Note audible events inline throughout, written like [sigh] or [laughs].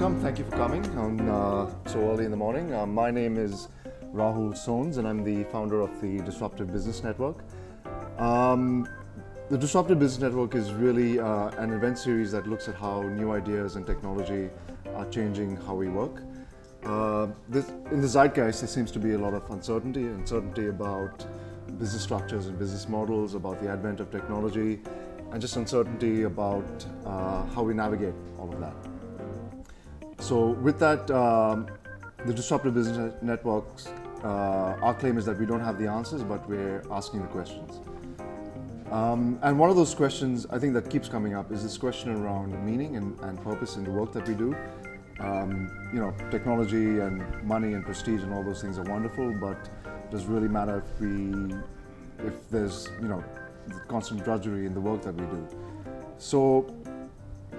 welcome. Thank you for coming on uh, so early in the morning. Uh, my name is Rahul Sones, and I'm the founder of the Disruptive Business Network. Um, the Disruptive Business Network is really uh, an event series that looks at how new ideas and technology are changing how we work. Uh, this, in the zeitgeist, there seems to be a lot of uncertainty uncertainty about business structures and business models, about the advent of technology, and just uncertainty about uh, how we navigate all of that. So, with that, um, the Disruptive Business Networks, uh, our claim is that we don't have the answers, but we're asking the questions. Um, and one of those questions I think that keeps coming up is this question around meaning and, and purpose in the work that we do. Um, you know, technology and money and prestige and all those things are wonderful, but does really matter if we, if there's you know, constant drudgery in the work that we do. So,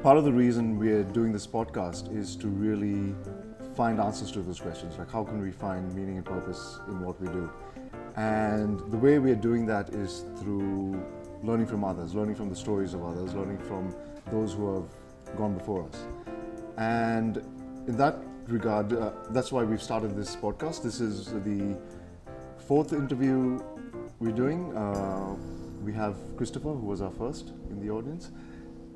part of the reason we're doing this podcast is to really find answers to those questions. Like, how can we find meaning and purpose in what we do? And the way we are doing that is through learning from others, learning from the stories of others, learning from those who have gone before us. And in that regard, uh, that's why we've started this podcast. This is the fourth interview we're doing. Uh, we have Christopher, who was our first in the audience.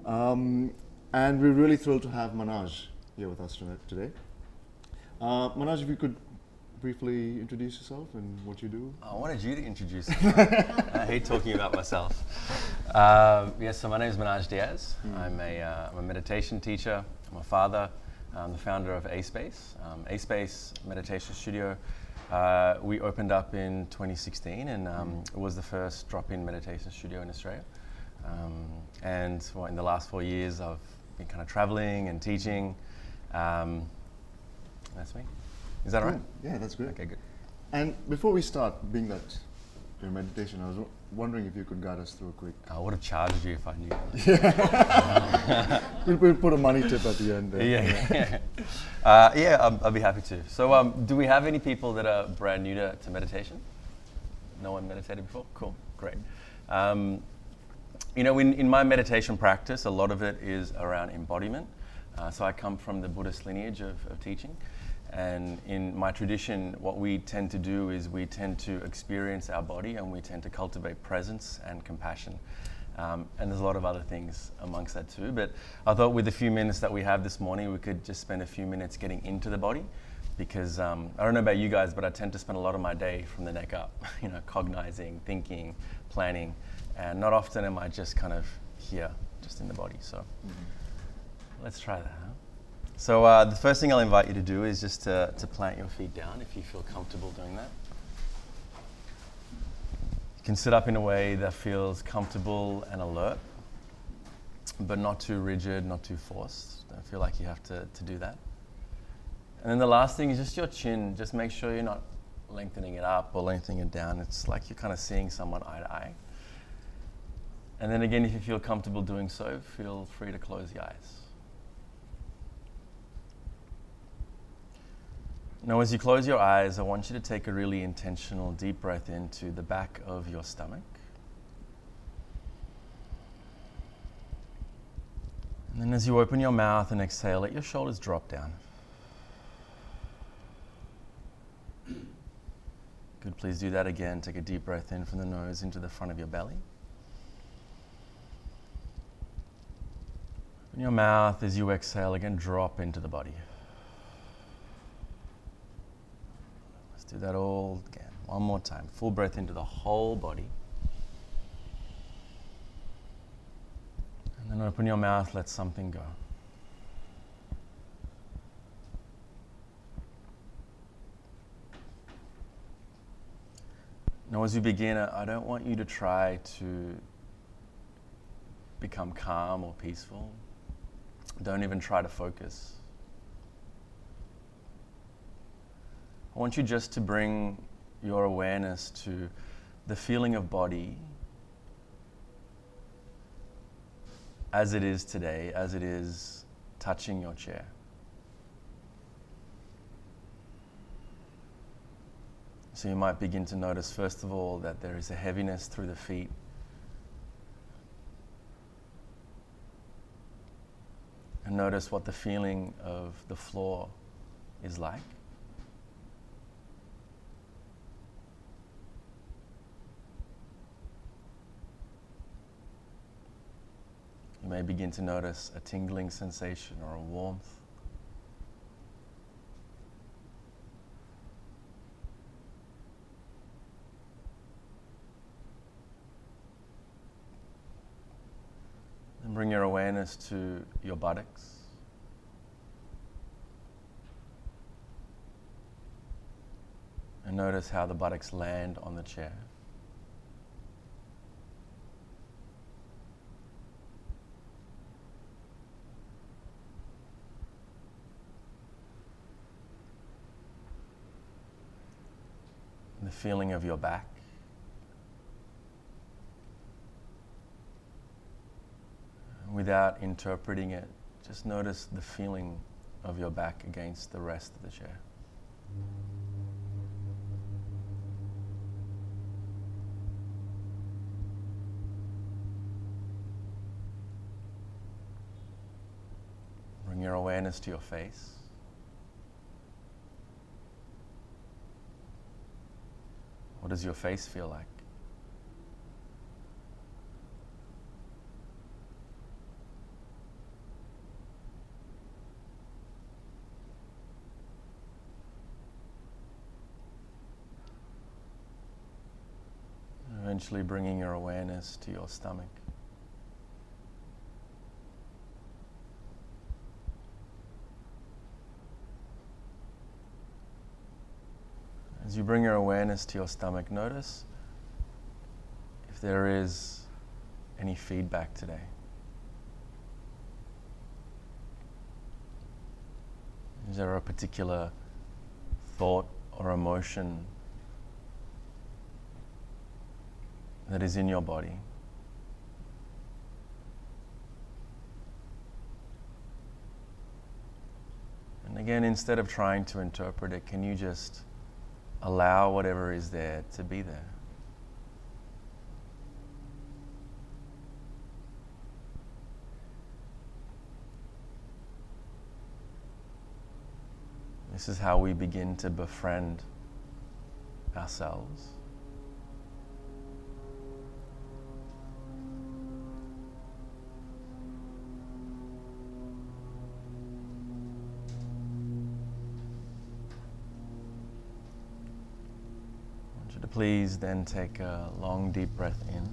Um, and we're really thrilled to have Manoj here with us today. Uh, Manoj, if you could briefly introduce yourself and what you do? I wanted you to introduce me. [laughs] I hate talking about myself. Um, yes, so my name is Manoj Dias. Mm. I'm, a, uh, I'm a meditation teacher. I'm a father. I'm the founder of A Space, um, A Space Meditation Studio. Uh, we opened up in 2016 and um, mm. it was the first drop in meditation studio in Australia. Um, and well, in the last four years, I've been kind of traveling and teaching. Um, that's me. Is that right? Yeah, that's great. Okay, good. And before we start, being that your meditation, I was w- wondering if you could guide us through a quick. I would have charged you if I knew. [laughs] we'll, we'll, put a money tip at the end. There. Yeah, yeah. [laughs] Uh, yeah I'll be happy to. So, um, do we have any people that are brand new to, to meditation? No one meditated before? Cool, great. Um, you know, in, in my meditation practice, a lot of it is around embodiment. Uh, so, I come from the Buddhist lineage of, of teaching. And in my tradition, what we tend to do is we tend to experience our body and we tend to cultivate presence and compassion. Um, and there's a lot of other things amongst that too. But I thought with the few minutes that we have this morning, we could just spend a few minutes getting into the body. Because um, I don't know about you guys, but I tend to spend a lot of my day from the neck up, [laughs] you know, cognizing, thinking, planning. And not often am I just kind of here, just in the body. So mm-hmm. let's try that. Huh? So uh, the first thing I'll invite you to do is just to, to plant your feet down if you feel comfortable doing that. You can sit up in a way that feels comfortable and alert, but not too rigid, not too forced. Don't feel like you have to, to do that. And then the last thing is just your chin. Just make sure you're not lengthening it up or lengthening it down. It's like you're kind of seeing someone eye to eye. And then again, if you feel comfortable doing so, feel free to close the eyes. Now, as you close your eyes, I want you to take a really intentional deep breath into the back of your stomach. And then, as you open your mouth and exhale, let your shoulders drop down. Good, please do that again. Take a deep breath in from the nose into the front of your belly. Open your mouth as you exhale, again, drop into the body. Let's do that all again. One more time. Full breath into the whole body. And then open your mouth, let something go. Now, as you begin, I don't want you to try to become calm or peaceful. Don't even try to focus. I want you just to bring your awareness to the feeling of body as it is today, as it is touching your chair. So you might begin to notice, first of all, that there is a heaviness through the feet. And notice what the feeling of the floor is like. You may begin to notice a tingling sensation or a warmth. Bring your awareness to your buttocks. And notice how the buttocks land on the chair. The feeling of your back. Without interpreting it, just notice the feeling of your back against the rest of the chair. Bring your awareness to your face. What does your face feel like? Eventually bringing your awareness to your stomach. As you bring your awareness to your stomach, notice if there is any feedback today. Is there a particular thought or emotion that is in your body? And again, instead of trying to interpret it, can you just allow whatever is there to be there? This is how we begin to befriend ourselves. Please then take a long, deep breath in.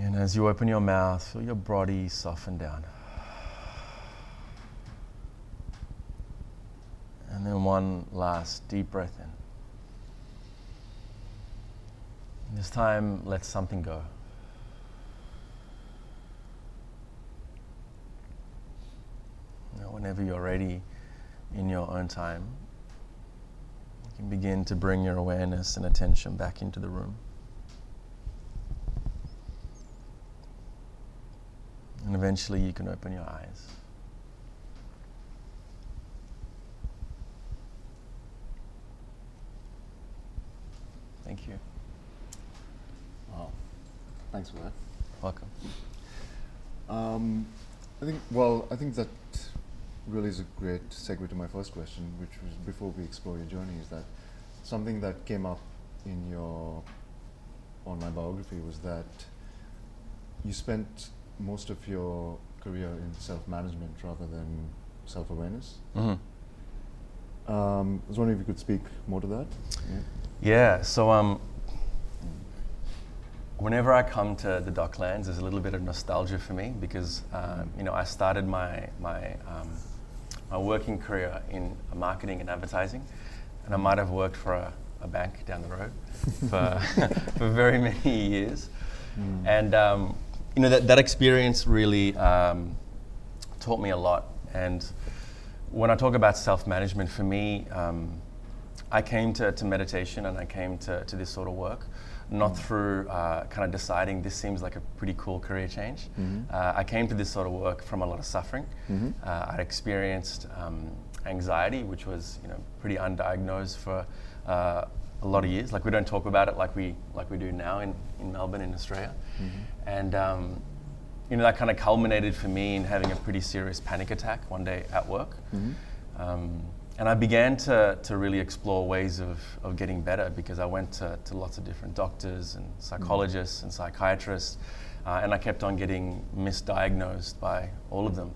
And as you open your mouth, feel your body soften down. And then one last deep breath in. This time, let something go. Now, whenever you're ready in your own time, you can begin to bring your awareness and attention back into the room. And eventually, you can open your eyes. Thank you. Wow. Thanks for that. Welcome. Um, I think, well, I think that really is a great segue to my first question, which was before we explore your journey, is that something that came up in your online biography was that you spent most of your career in self management rather than self awareness. hmm Um, I was wondering if you could speak more to that. Yeah. Yeah, so um, whenever I come to the Docklands, there's a little bit of nostalgia for me because um, you know I started my my um, my working career in marketing and advertising, and I might have worked for a, a bank down the road [laughs] for [laughs] for very many years, Mm. and um, you know that that experience really um, taught me a lot. And when I talk about self management, for me. Um, I came to, to meditation and I came to, to this sort of work, not through uh, kind of deciding this seems like a pretty cool career change. Mhm. Uh, I came to this sort of work from a lot of suffering. Mhm. Uh, I'd experienced um, anxiety, which was you know pretty undiagnosed for uh, a lot of years. Like we don't talk about it like we like we do now in, in Melbourne in Australia, and um, you know that kind of culminated for me in having a pretty serious panic attack one day at work. Um, and I began to, to really explore ways of, of getting better because I went to, to lots of different doctors and psychologists and psychiatrists, uh, and I kept on getting misdiagnosed by all of them.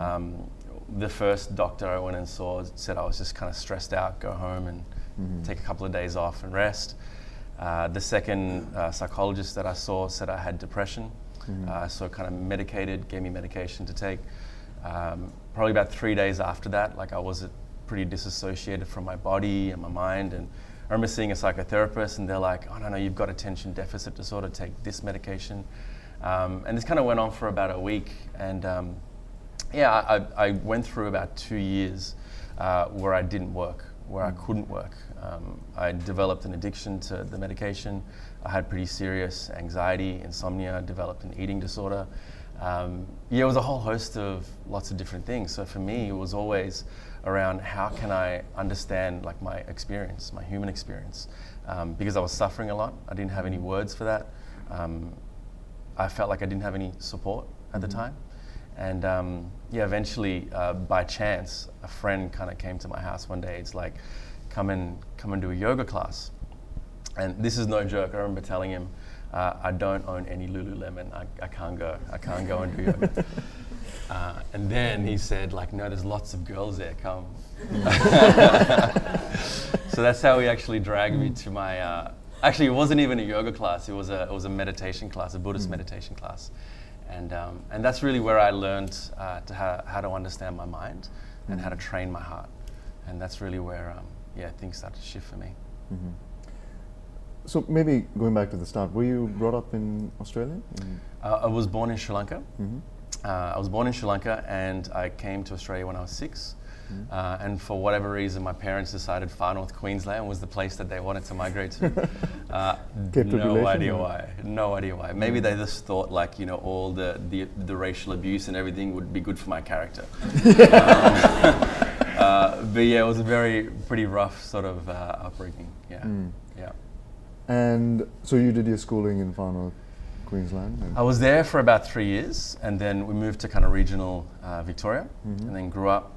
Um, the first doctor I went and saw said I was just kind of stressed out, go home and take a couple of days off and rest. Uh, the second uh, psychologist that I saw said I had depression, uh, so kind of medicated, gave me medication to take. Um, probably about three days after that, like I was pretty disassociated from my body and my mind. And I remember seeing a psychotherapist, and they're like, "Oh no, no, you've got attention deficit disorder. Take this medication." Um, and this kind of went on for about a week, and um, yeah, I, I- went through about two years uh, where I didn't work, where I couldn't work. Um, I developed an addiction to the medication. I had pretty serious anxiety, insomnia, developed an eating disorder. Um, yeah, it was a whole host of lots of different things. So for me, it was always around how can I understand like my experience, my human experience, um, because I was suffering a lot. I didn't have any words for that. Um, I felt like I didn't have any support at the time. And um, yeah, eventually, uh, by chance, a friend kind of came to my house one day. It's like, come and come and do a yoga class. And this is no joke. I remember telling him, uh, I don't own any Lululemon. I, I can't go. I can't go and do yoga. [laughs] Uh, and then he said, like, no, there's lots of girls there. Come. [laughs] so that's how he actually dragged me to my. Uh, actually, it wasn't even a yoga class. It was a it was a meditation class, a Buddhist meditation class, and um, and that's really where I learned uh, to how, how to understand my mind and how to train my heart, and that's really where um, yeah things started to shift for me. So maybe going back to the start, were you brought up in Australia? In- Uh, I was born in Sri Lanka. Uh, I was born in Sri Lanka, and I came to Australia when I was 6 Uh, and for whatever reason, my parents decided Far North Queensland was the place that they wanted to migrate to. [laughs] Uh, no idea or- why. No idea why. Maybe they just thought like you know all the, the the racial abuse and everything would be good for my character. [laughs] um, [laughs] uh, but yeah, it was a very pretty rough sort of uh, upbringing. Yeah, yeah. And so you did your schooling in Far North Queensland? and- I was there for about three years, and then we moved to kind of regional uh, Victoria, and then grew up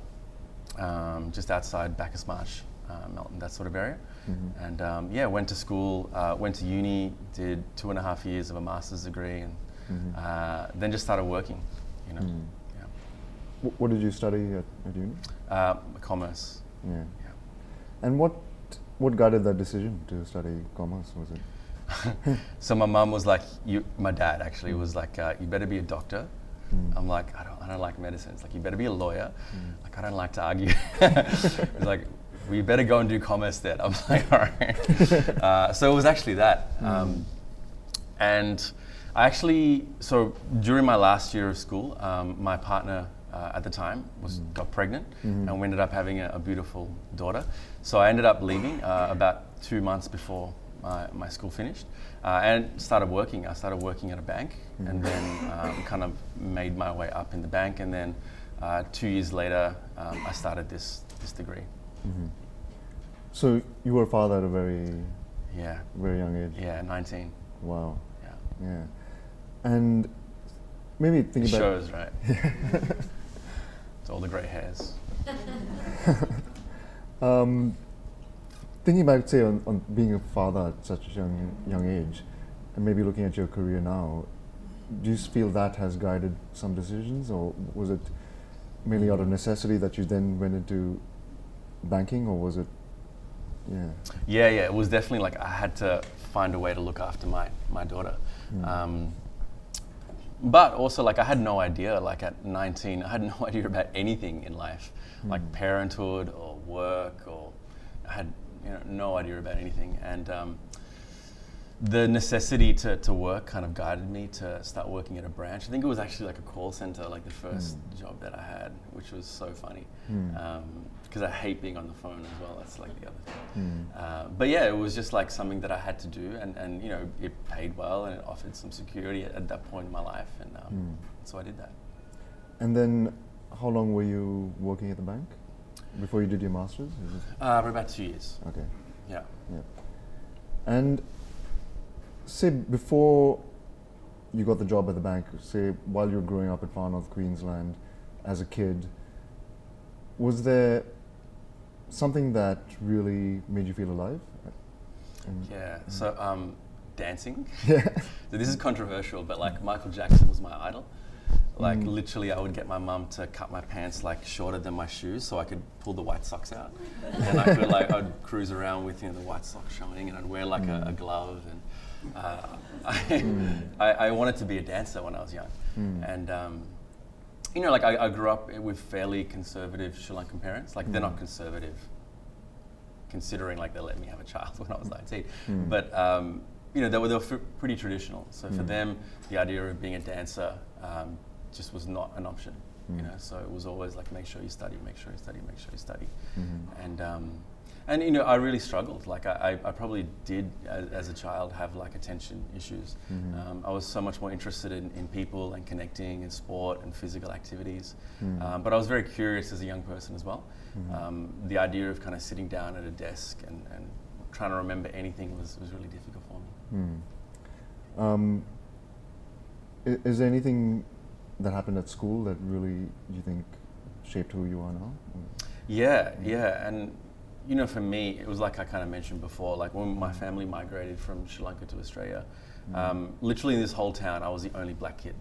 um, just outside Bacchus Marsh, uh, Melton, that sort of area. And um, yeah, went to school, uh, went to uni, did two and a half years of a master's degree, and uh, then just started working. You know, yeah. Wh- what did you study at, at uni? uh, commerce. Yeah. Yeah. And what what guided that decision to study commerce? Was it? [laughs] So my mum was like, you, my dad actually was like, uh, you better be a doctor. I'm like, I don't, I don't like medicine. It's like, you better be a lawyer. Like, I don't like to argue. [laughs] it's like, well, better go and do commerce then. I'm [laughs] like, all right. uh, so it was actually that. Um, and I actually, so during my last year of school, um, my partner uh, at the time was got pregnant, and we ended up having a, a beautiful daughter. So I ended up leaving uh, about two months before my, my school finished, uh, and started working. I started working at a bank, and then um, kind of made my way up in the bank, and then uh, two years later, um, I started this this degree. So you were a father at a very Yeah, very young age. yeah, 19. Wow. Yeah, Yeah. And maybe it think about shows, right? [laughs] it's all the grey hairs. [laughs] Um, thinking about, say, on, on being a father at such a young young age, and maybe looking at your career now, do you feel that has guided some decisions, or was it mainly out of necessity that you then went into banking, or was it, yeah, Yeah, yeah, it was definitely like I had to find a way to look after my, my daughter. Um, but also, like, I had no idea, like, at 19, I had no [laughs] idea about anything in life, like parenthood or work, or I had, you know, no idea about anything. And um, the necessity to, to work kind of guided me to start working at a branch. I think it was actually like a call center, like the first job that I had, which was so funny. Because I hate being on the phone as well. That's like the other thing. Uh, but yeah, it was just like something that I had to do, and, and you know, it paid well and it offered some security at, at that point in my life, and um, so I did that. and then how long were you working at the bank before you did your masters? Uh, for about two years. okay, Yeah. yeah. And say before you got the job at the bank, say while you were growing up at Far North Queensland as a kid, was there something that really made you feel alive? And- Yeah. So um, dancing. Yeah. [laughs] So this is controversial, but like Michael Jackson was my idol. Like Mm. literally, I would get my mum to cut my pants like shorter than my shoes, so I could pull the white socks out, and I could like I'd cruise around with you know the white socks showing, and I'd wear like a, a glove, and uh, [laughs] I, I I wanted to be a dancer when I was young, and um, you know like I, I grew up with fairly conservative Sri Lankan parents. Like they're not conservative, considering like they let me have a child [laughs] when I was 19. But um, you know, they were, they were f- pretty traditional. So for them, the idea of being a dancer um, just was not an option. You know, so it was always like make sure you study, make sure you study, make sure you study, and um, and you know I really struggled. Like I, I, I probably did as, as a child have like attention issues. Um, I was so much more interested in, in people and connecting and sport and physical activities. Um, but I was very curious as a young person as well. Um, the idea of kind of sitting down at a desk and, and trying to remember anything was, was really difficult for me. Um, is there anything that happened at school that really you think shaped who you are now? Yeah, yeah, and you know, for me, it was like I kind of mentioned before. Like when my family migrated from Sri Lanka to Australia, um, literally in this whole town, I was the only black kid,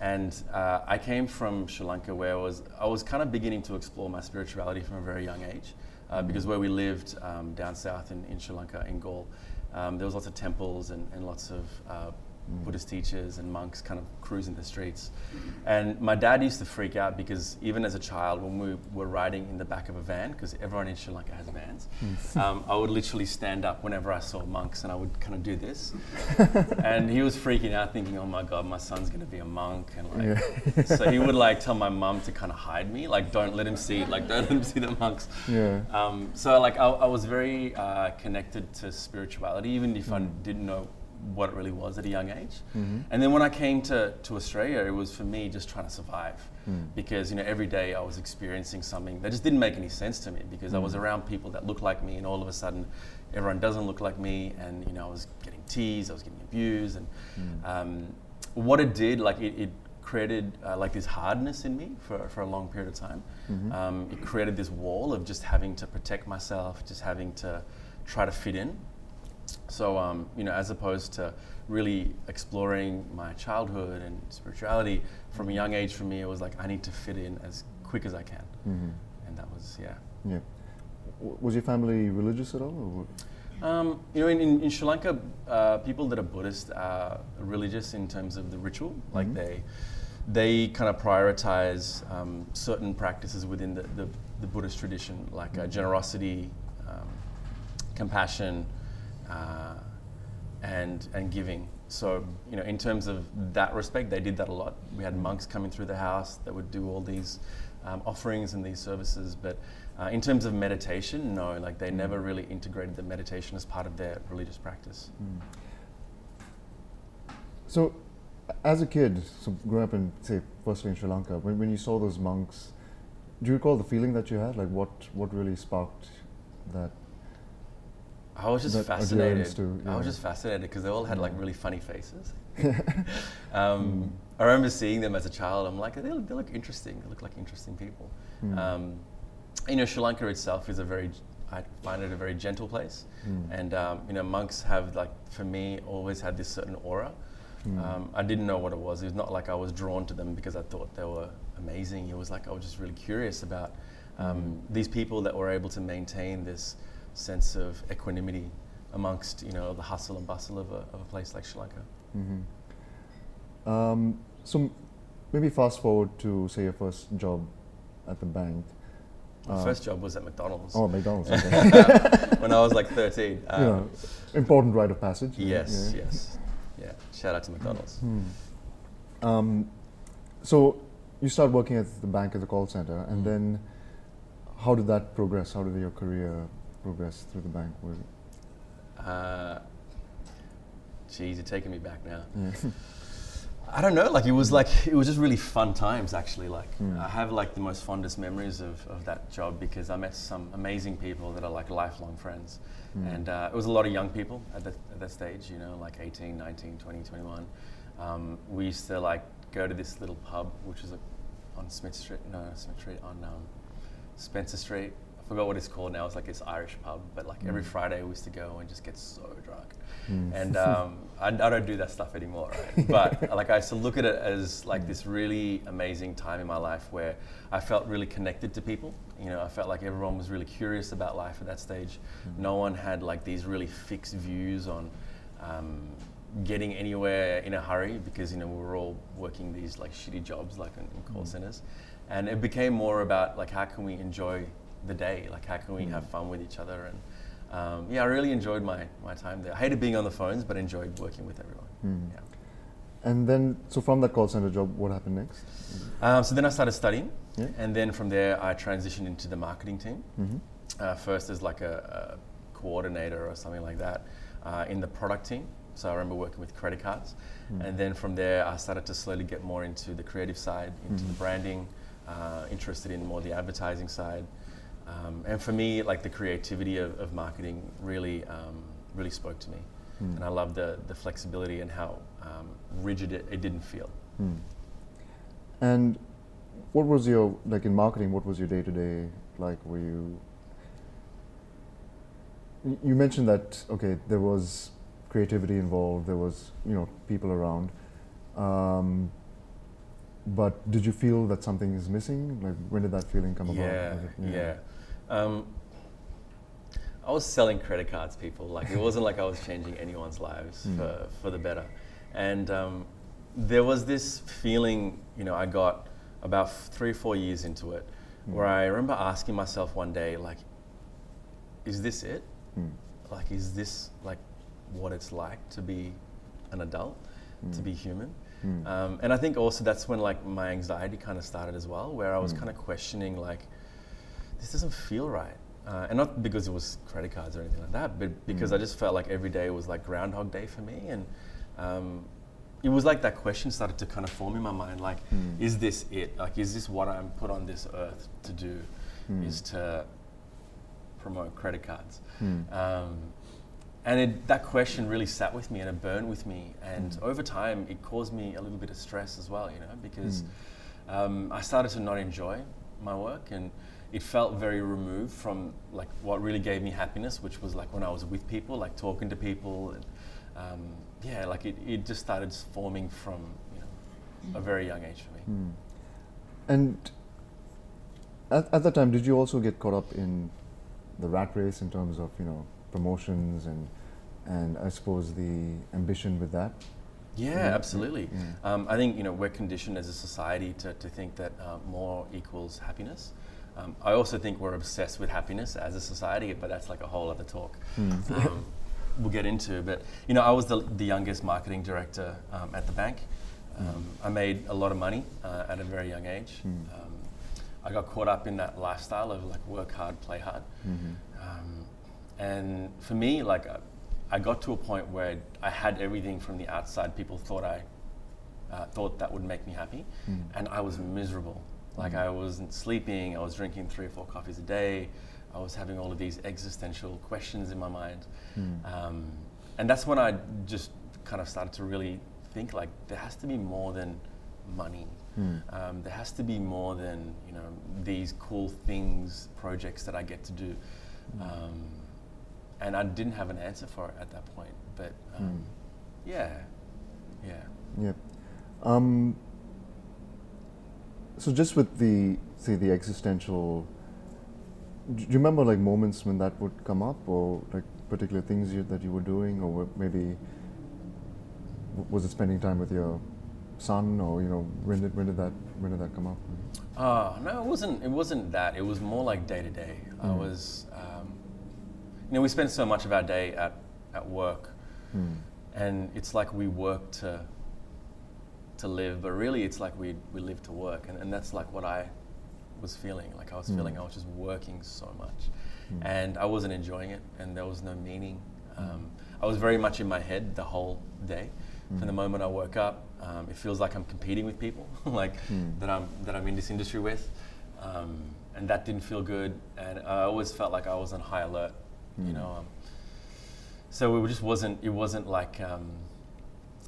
and uh, I came from Sri Lanka where I was I was kind of beginning to explore my spirituality from a very young age, uh, because where we lived um, down south in, in Sri Lanka in Galle, um, there was lots of temples and, and lots of uh, Buddhist teachers and monks kind of cruising the streets. And my dad used to freak out because even as a child, when we were riding in the back of a van, because everyone in Sri Lanka has vans, um, I would literally stand up whenever I saw monks and I would kind of do this. [laughs] and he was freaking out, thinking, oh my God, my son's going to be a monk. And like, [laughs] so he would like tell my mum to kind of hide me, like, don't let him see, like, don't let him [laughs] see the monks. Yeah. Um, so like I, I was very uh, connected to spirituality, even if I didn't know what it really was at a young age. And then when I came to, to Australia, it was for me just trying to survive because you know every day I was experiencing something that just didn't make any sense to me because I was around people that looked like me, and all of a sudden everyone doesn't look like me, and you know I was getting teased, I was getting abused, and um, what it did, like it, it created uh, like this hardness in me for, for a long period of time. Um, it created this wall of just having to protect myself, just having to try to fit in. So, um, you know, as opposed to really exploring my childhood and spirituality from a young age, for me, it was like I need to fit in as quick as I can. And that was, yeah. Yeah. W- Was your family religious at all? Or what? Um, you know, in, in, in Sri Lanka, uh, people that are Buddhist are religious in terms of the ritual. Like they, they kind of prioritize um, certain practices within the, the, the Buddhist tradition, like uh, generosity, um, compassion, uh, and and giving. So you know, in terms of that respect, they did that a lot. We had monks coming through the house that would do all these um, offerings and these services. But uh, in terms of meditation, no, like they never really integrated the meditation as part of their religious practice. So, as a kid, so growing up in, say, firstly in Sri Lanka, when, when you saw those monks, do you recall the feeling that you had? Like, what, what really sparked that? I was just fascinated. to- I was just fascinated because they all had like really funny faces. [laughs] um, I remember seeing them as a child. I'm like, they look, they look interesting. They look like interesting people. Um, you know, Sri Lanka itself is a very, I find it a very gentle place, and um, you know, monks have like, for me, always had this certain aura. Um, I didn't know what it was. It was not like I was drawn to them because I thought they were amazing. It was like I was just really curious about um, these people that were able to maintain this sense of equanimity amongst you know the hustle and bustle of a, of a place like Sri Lanka. Um, so, m- maybe fast forward to, say, your first job at the bank. My Uh, first job was at McDonald's Oh, McDonald's. [laughs] Okay. when I was like 13. [laughs] Um, know, important rite of passage. Yes, Yeah. yes, yeah. Shout out to McDonald's. Um, so, you start working at the bank at the call center, Mm-hmm. and then how did that progress? How did your career progress through the bank? Was it- Uh, geez, you're taking me back now. yeah. [laughs] I don't know. Like it was like it was just really fun times. Actually, like I have like the most fondest memories of, of that job because I met some amazing people that are like lifelong friends, and uh, it was a lot of young people at that, at that stage. You know, like 18, 19, 20, 21. Um, we used to like go to this little pub, which was like, on Smith Street. No, Smith Street on um, Spencer Street. I forgot what it's called now. It's like this Irish pub, but like every mm. Friday we used to go and just get so drunk. Mm. And [laughs] um, I, I don't do that stuff anymore, right? [laughs] But like I used to look at it as like mm. this really amazing time in my life where I felt really connected to people. You know, I felt like everyone was really curious about life at that stage. No one had like these really fixed views on um, getting anywhere in a hurry because you know we were all working these like shitty jobs like in, in call centers, and it became more about like how can we enjoy the day, like how can we have fun with each other and. Um, yeah, I really enjoyed my, my time there. I hated being on the phones, but enjoyed working with everyone. Yeah. And then, so from that call center job, what happened next? Um, so then I started studying, Yeah. and then from there I transitioned into the marketing team. Mm-hmm. Uh, first as like a, a coordinator or something like that uh, in the product team. So I remember working with credit cards, and then from there I started to slowly get more into the creative side, into the branding, uh, interested in more the advertising side. Um, and for me, like the creativity of, of marketing really, um, really spoke to me, and I love the the flexibility and how um, rigid it, it didn't feel. And what was your like in marketing? What was your day to day like? Were you? You mentioned that okay, there was creativity involved. There was you know people around. Um, but did you feel that something is missing? Like when did that feeling come Yeah, about? It- yeah. Um, I was selling credit cards, people. Like it wasn't like I was changing anyone's lives for, for the better. And um, there was this feeling, you know, I got about f- three or four years into it, where I remember asking myself one day, like, is this it? Mm. Like, is this like what it's like to be an adult, to be human? Mm. Um, and I think also that's when like my anxiety kind of started as well, where I was kind of questioning like, this doesn't feel right. Uh, and not because it was credit cards or anything like that, but because I just felt like every day was like Groundhog Day for me. And um, it was like that question started to kind of form in my mind like, is this it? Like, is this what I'm put on this earth to do? Is to promote credit cards? Um, and it, that question really sat with me and it burned with me. And over time, it caused me a little bit of stress as well, you know, because um, I started to not enjoy my work and it felt very removed from like what really gave me happiness, which was like when I was with people, like talking to people. And um, yeah, like it, it just started forming from, you know, a very young age for me. Mm. And at, at that time, did you also get caught up in the rat race in terms of you know promotions and and I suppose the ambition with that? Yeah, Yeah, absolutely. yeah. Um, I think you know we're conditioned as a society to, to think that uh, more equals happiness. Um, I also think we're obsessed with happiness as a society, but that's like a whole other talk. Um, we'll get into. But you know, I was the, the youngest marketing director um, at the bank. Um, I made a lot of money uh, at a very young age. Um, I got caught up in that lifestyle of like work hard, play hard. Um, and for me, like I, I got to a point where I had everything from the outside. People thought I uh, thought that would make me happy, and I was miserable. Like I wasn't sleeping. I was drinking three or four coffees a day. I was having all of these existential questions in my mind, um, and that's when I just kind of started to really think like there has to be more than money. Um, there has to be more than you know these cool things, projects that I get to do. Um, and I didn't have an answer for it at that point. But um, yeah, yeah. Yeah. So just with the say the existential, do you remember like moments when that would come up, or like particular things you, that you were doing, or maybe was it spending time with your son, or you know when did when did that when did that come up? Oh no, it wasn't. It wasn't that. It was more like day to day. I Mm. was, um, you know, we spend so much of our day at at work, Hmm. and it's like we work to to live, but really it's like we we live to work, and, and that's like what I was feeling. Like I was feeling I was just working so much, and I wasn't enjoying it, and there was no meaning. Um, I was very much in my head the whole day, From the moment I woke up, um, it feels like I'm competing with people, [laughs] like that I'm that I'm in this industry with, um, and that didn't feel good. And I always felt like I was on high alert, you know. Um, so it just wasn't. It wasn't like um,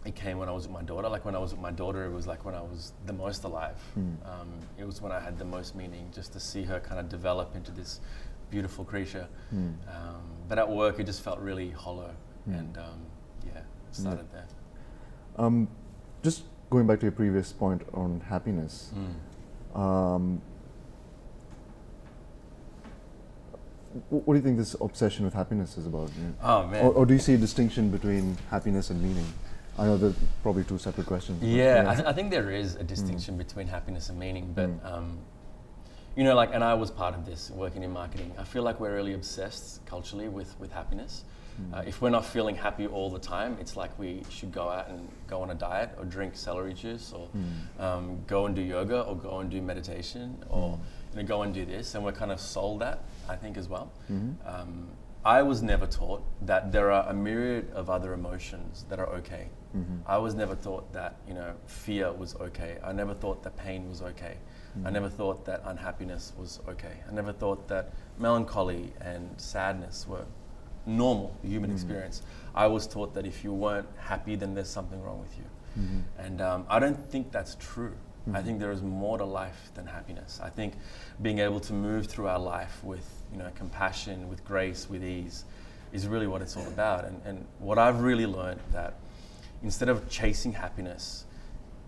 it came when I was with my daughter. Like when I was with my daughter, it was like when I was the most alive. Um, it was when I had the most meaning, just to see her kind of develop into this beautiful creature. Um, but at work, it just felt really hollow, and um, yeah, started there. Um, just going back to your previous point on happiness. Um, what do you think this obsession with happiness is about? Oh man. Or, or do you see a distinction between happiness and meaning? I know they're probably two separate questions. but Yeah, I, th- I think there is a distinction between happiness and meaning, but um, you know, like, and I was part of this working in marketing. I feel like we're really obsessed culturally with with happiness. Uh, if we're not feeling happy all the time, it's like we should go out and go on a diet or drink celery juice or um, go and do yoga or go and do meditation or you know, go and do this. And we're kind of sold that, I think, as well. Um, I was never taught that there are a myriad of other emotions that are okay. I was never taught that you know fear was okay. I never thought that pain was okay. I mm-hmm. never thought that unhappiness was okay. I never thought that melancholy and sadness were normal human mm-hmm. experience. I was taught that if you weren't happy, then there's something wrong with you. Mm-hmm. And um, I don't think that's true. I think there is more to life than happiness. I think being able to move through our life with you know compassion, with grace, with ease, is really what it's all about. And, and what I've really learned that instead of chasing happiness,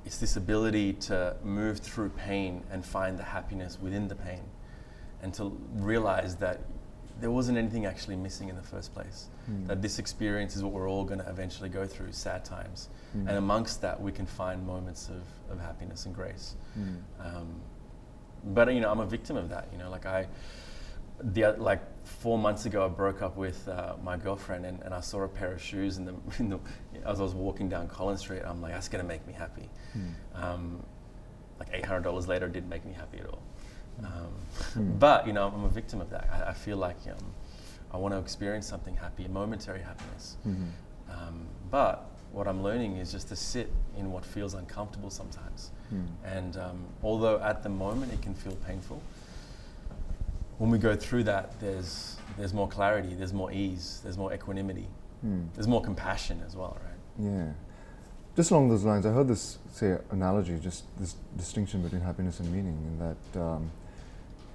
it's this ability to move through pain and find the happiness within the pain, and to realize that there wasn't anything actually missing in the first place. Hmm. That this experience is what we're all going to eventually go through sad times. Hmm. And amongst that, we can find moments of, of happiness and grace. Hmm. Um, but you know, I'm a victim of that. You know, like I, the like four months ago, I broke up with uh, my girlfriend, and, and I saw a pair of shoes in the, [laughs] in the as I was walking down Collins Street. I'm like, that's gonna make me happy. Um, like eight hundred dollars later, it didn't make me happy at all. Um, But you know, I'm a victim of that. I, I feel like um, I want to experience something happy, a momentary happiness. Um, but what I'm learning is just to sit in what feels uncomfortable sometimes. And um, although at the moment it can feel painful, when we go through that, there's there's more clarity, there's more ease, there's more equanimity, there's more compassion as well, right? Yeah. Just along those lines, I heard this say analogy, just this distinction between happiness and meaning, in that um,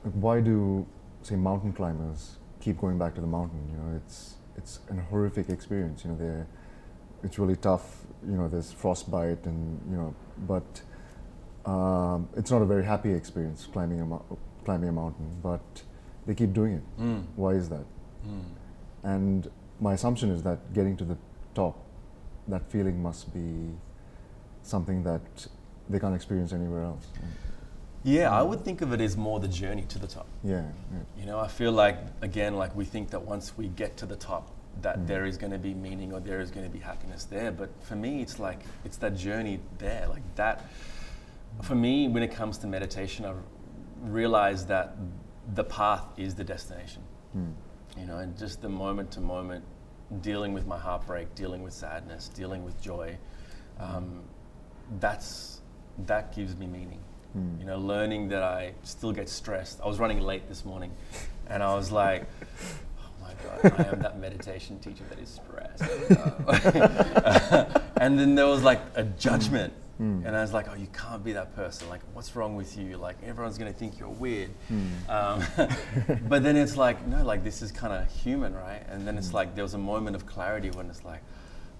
why do say mountain climbers keep going back to the mountain? You know, it's it's an horrific experience. You know, they it's really tough. You know, there's frostbite, and you know, but um, it's not a very happy experience climbing a climbing a mountain. But they keep doing it. Mm. Why is that? And my assumption is that getting to the top, that feeling must be something that they can't experience anywhere else. Yeah, I would think of it as more the journey to the top. Yeah, yeah. You know, I feel like again, like we think that once we get to the top, that there is going to be meaning or there is going to be happiness there. But for me, it's like it's that journey there, like that. For me, when it comes to meditation, I realize that the path is the destination. You know, and just the moment to moment, dealing with my heartbreak, dealing with sadness, dealing with joy. Um, that's that gives me meaning. You know, learning that I still get stressed. I was running late this morning, and I was like, "Oh my god, I am that meditation teacher that is stressed." [laughs] and then there was like a judgment, and I was like, "Oh, you can't be that person. Like, what's wrong with you? Like, everyone's gonna think you're weird." Um, [laughs] but then it's like, no, like this is kind of human, right? And then it's like there was a moment of clarity when it's like,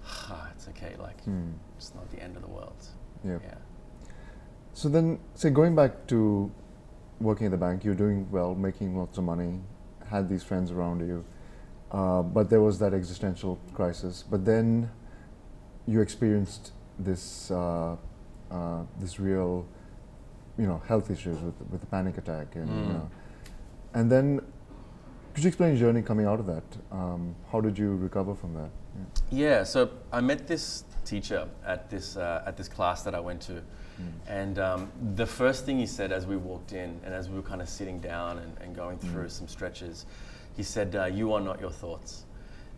ah, it's okay. Like, it's not the end of the world. Yep. Yeah. So then, say going back to working at the bank, you're doing well, making lots of money, had these friends around you, uh, but there was that existential crisis. But then you experienced this uh, uh, this real, you know, health issues with with the panic attack, and you Mm. know, and then could you explain your journey coming out of that? Um, how did you recover from that? Yeah. Yeah, so I met this teacher at this uh, at this class that I went to, and um, the first thing he said as we walked in and as we were kind of sitting down and, and going through some stretches, he said, uh, "You are not your thoughts,"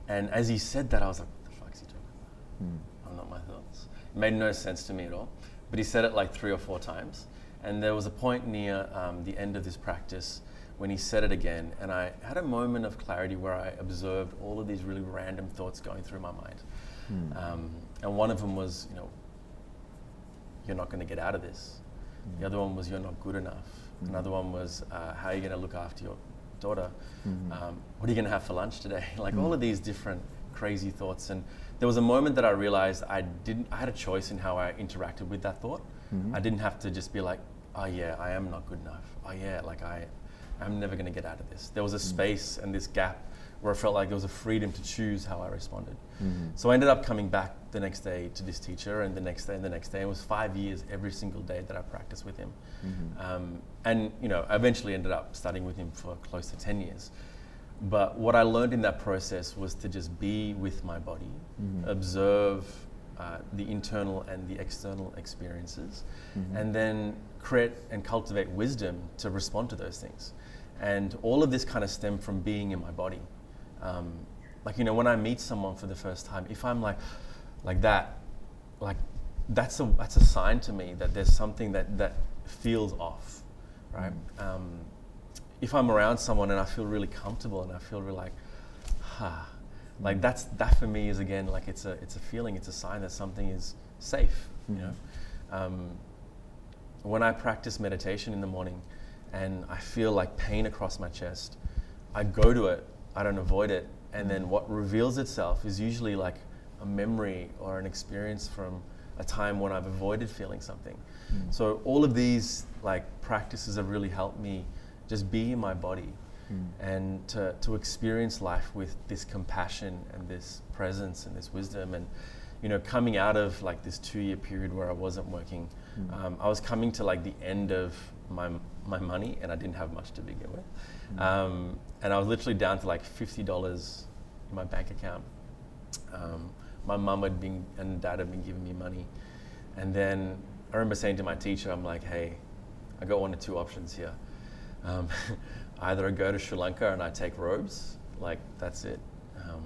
and as he said that, I was like, "What the fuck is he talking about?" I'm not my thoughts. It made no sense to me at all. But he said it like three or four times. And there was a point near um, the end of this practice when he said it again, and I had a moment of clarity where I observed all of these really random thoughts going through my mind. Hmm. Um, and one of them was, you know, you're not going to get out of this. The other one was, you're not good enough. Another one was, uh, how are you going to look after your daughter? Mhm. Um, what are you going to have for lunch today? [laughs] like all of these different crazy thoughts. And there was a moment that I realized I didn't. I had a choice in how I interacted with that thought. Mhm. I didn't have to just be like, oh yeah, I am not good enough. Oh yeah, like I, I'm never going to get out of this. There was a space and this gap where I felt like there was a freedom to choose how I responded. Mhm. So I ended up coming back the next day to this teacher, and the next day, and the next day. It was five years every single day that I practiced with him, Mhm. um, and you know, I eventually ended up studying with him for close to ten years. But what I learned in that process was to just be with my body, Mhm. observe uh, the internal and the external experiences, Mhm. and then create and cultivate wisdom to respond to those things. And all of this kind of stemmed from being in my body. Um, like you know, when I meet someone for the first time, if I'm like, like that, like that's a that's a sign to me that there's something that that feels off, right? Um, if I'm around someone and I feel really comfortable and I feel really like, ha, like mm. that's that for me is again like it's a it's a feeling, it's a sign that something is safe, you know. Mm. Um, when I practice meditation in the morning and I feel like pain across my chest, I go to it, I don't avoid it, and then mm. what reveals itself is usually like a memory or an experience from a time when I've avoided feeling something. So all of these like practices have really helped me just be in my body Mm. and to, to experience life with this compassion and this presence and this wisdom and you know coming out of like this two year period where i wasn't working Mm. um, i was coming to like the end of my, my money and i didn't have much to begin with Mm. um, and i was literally down to like $50 in my bank account um, my mum had been and dad had been giving me money and then i remember saying to my teacher i'm like hey i got one or two options here um, [laughs] either I go to Sri Lanka and I take robes, like that's it, um,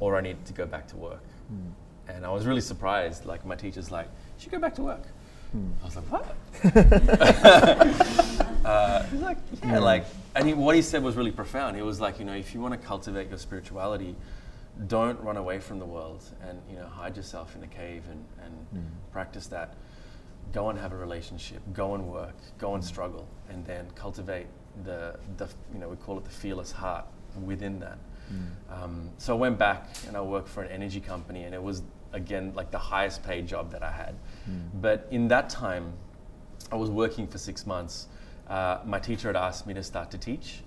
or I need to go back to work. Mm. And I was really surprised. Like my teacher's like, "You should go back to work." Mm. I was like, "What?" [laughs] [laughs] uh, he's like, "Yeah." Like, and he, what he said was really profound. He was like, "You know, if you want to cultivate your spirituality, don't run away from the world, and you know, hide yourself in a cave and and Mm. practice that." Go and have a relationship, go and work, go and struggle, and then cultivate the, the you know, we call it the fearless heart within that. Mm. Um, so I went back and I worked for an energy company, and it was again like the highest paid job that I had. Mm. But in that time, I was working for six months. Uh, my teacher had asked me to start to teach,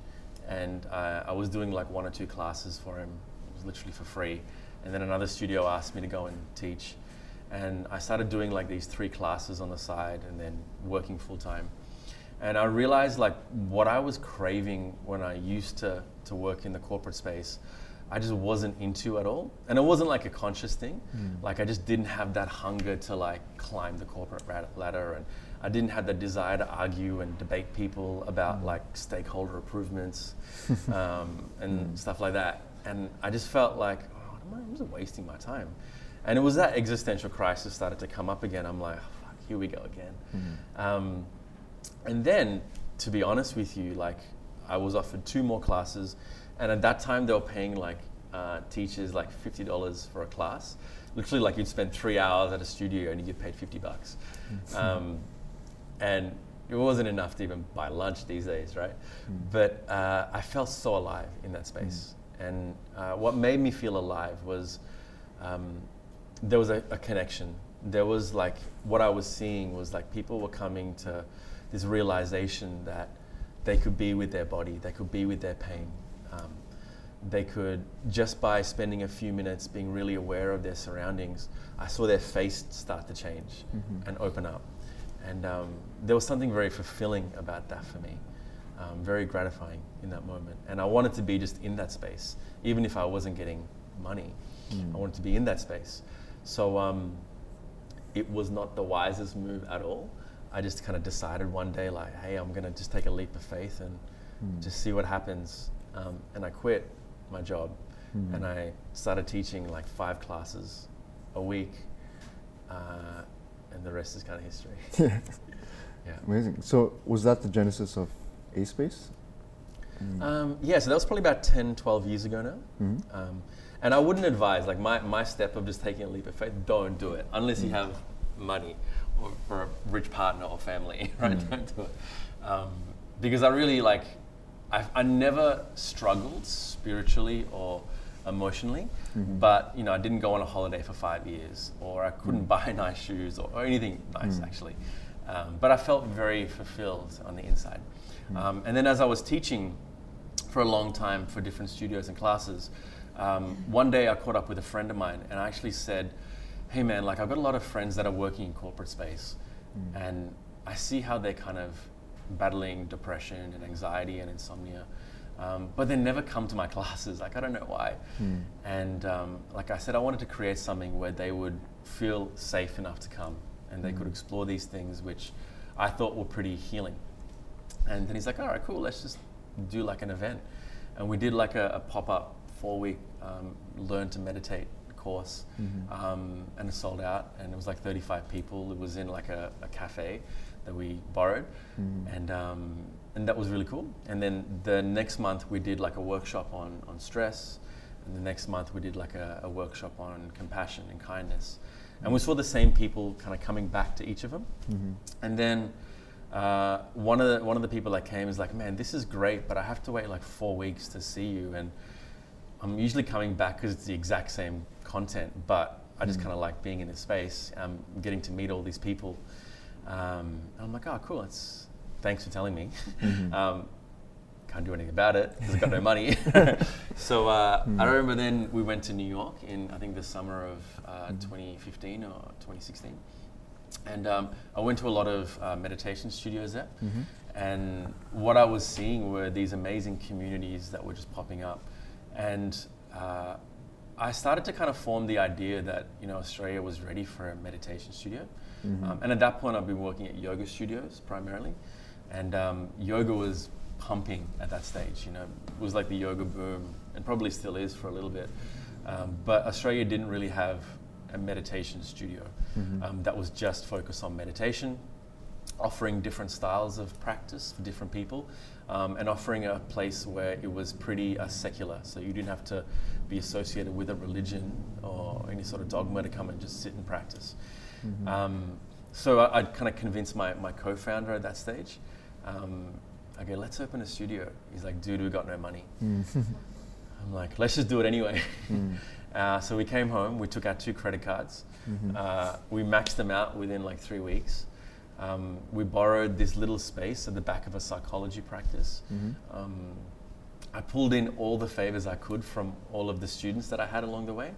and uh, I was doing like one or two classes for him. It was literally for free. And then another studio asked me to go and teach. And I started doing like these three classes on the side and then working full time. And I realized like what I was craving when I used to, to work in the corporate space, I just wasn't into at all. And it wasn't like a conscious thing. Mm. Like I just didn't have that hunger to like climb the corporate ladder and I didn't have the desire to argue and debate people about like stakeholder improvements [laughs] um, and stuff like that. And I just felt like, oh, what am I, I'm just wasting my time. And it was that existential crisis started to come up again. I'm like, oh, fuck, here we go again. Mhm. Um, and then, to be honest with you, like I was offered two more classes, and at that time they were paying like uh, teachers like fifty dollars for a class. Literally, like you'd spend three hours at a studio and you get paid fifty bucks, um, and it wasn't enough to even buy lunch these days, right? But uh, I felt so alive in that space, and uh, what made me feel alive was um, there was a, a connection. There was like what I was seeing was like people were coming to this realization that they could be with their body, they could be with their pain. Um, they could just by spending a few minutes being really aware of their surroundings. I saw their face start to change Mhm. and open up, and um, there was something very fulfilling about that for me. Um, very gratifying in that moment, and I wanted to be just in that space, even if I wasn't getting money. Mm. I wanted to be in that space. So um, it was not the wisest move at all. I just kind of decided one day, like, hey, I'm gonna just take a leap of faith and Mm. just see what happens. Um, and I quit my job Mm. and I started teaching like five classes a week, uh, and the rest is kind of history. [laughs] Yeah. yeah. Amazing. So was that the genesis of A Space? Um, yeah, so that was probably about 10, 12 years ago now. Mhm. Um, and I wouldn't advise, like my, my step of just taking a leap of faith, don't do it unless you have money or, or a rich partner or family, [laughs] right? Don't do it. Um, because I really like, I, I never struggled spiritually or emotionally, but you know, I didn't go on a holiday for five years or I couldn't buy [laughs] nice shoes or, or anything nice actually. Um, but I felt very fulfilled on the inside. Um, and then as I was teaching, for a long time for different studios and classes. Um, one day I caught up with a friend of mine and I actually said, Hey man, like I've got a lot of friends that are working in corporate space and I see how they're kind of battling depression and anxiety and insomnia. Um, but they never come to my [laughs] classes. Like I don't know why. And um, like I said, I wanted to create something where they would feel safe enough to come and they could explore these things, which I thought were pretty healing. And then he's like, all right, cool, let's just do like an event. And we did like a, a pop up four week um, learn to meditate course. Um, and it sold out, and it was like 35 people. It was in like a, a cafe that we borrowed. And, um, and that was really cool. And then the next month, we did like a workshop on, on stress. And the next month, we did like a, a workshop on compassion and kindness. And we saw the same people kind of coming back to each of them. And then uh, one of the one of the people that came is like, man, this is great, but I have to wait like four weeks to see you, and I'm usually coming back because it's the exact same content, but I just kind of like being in this space, um, getting to meet all these people. Um, and I'm like, oh, cool. It's thanks for telling me. [laughs] um, can't do anything about it because I've got no money. [laughs] [laughs] so uh, I remember then we went to New York in I think the summer of uh, 2015 or 2016 and um, I went to a lot of uh, meditation studios there. And what I was seeing were these amazing communities that were just popping up, and uh, I started to kind of form the idea that you know Australia was ready for a meditation studio. Um, and at that point, I've been working at yoga studios primarily, and um, yoga was pumping at that stage. You know, it was like the yoga boom, and probably still is for a little bit. Um, but Australia didn't really have a meditation studio um, that was just focused on meditation, offering different styles of practice for different people, um, and offering a place where it was pretty uh, secular. So you didn't have to be associated with a religion or any sort of dogma to come and just sit and practice. Um, so I, I'd kind of convinced my, my co-founder at that stage. Um, I go, let's open a studio. He's like, dude, we got no money. [laughs] I'm like, let's just do it anyway. [laughs] uh, so we came home, we took our two credit cards, uh, we maxed them out within like three weeks. Um, we borrowed this little space at the back of a psychology practice. Um, I pulled in all the favors I could from all of the students that I had along the way.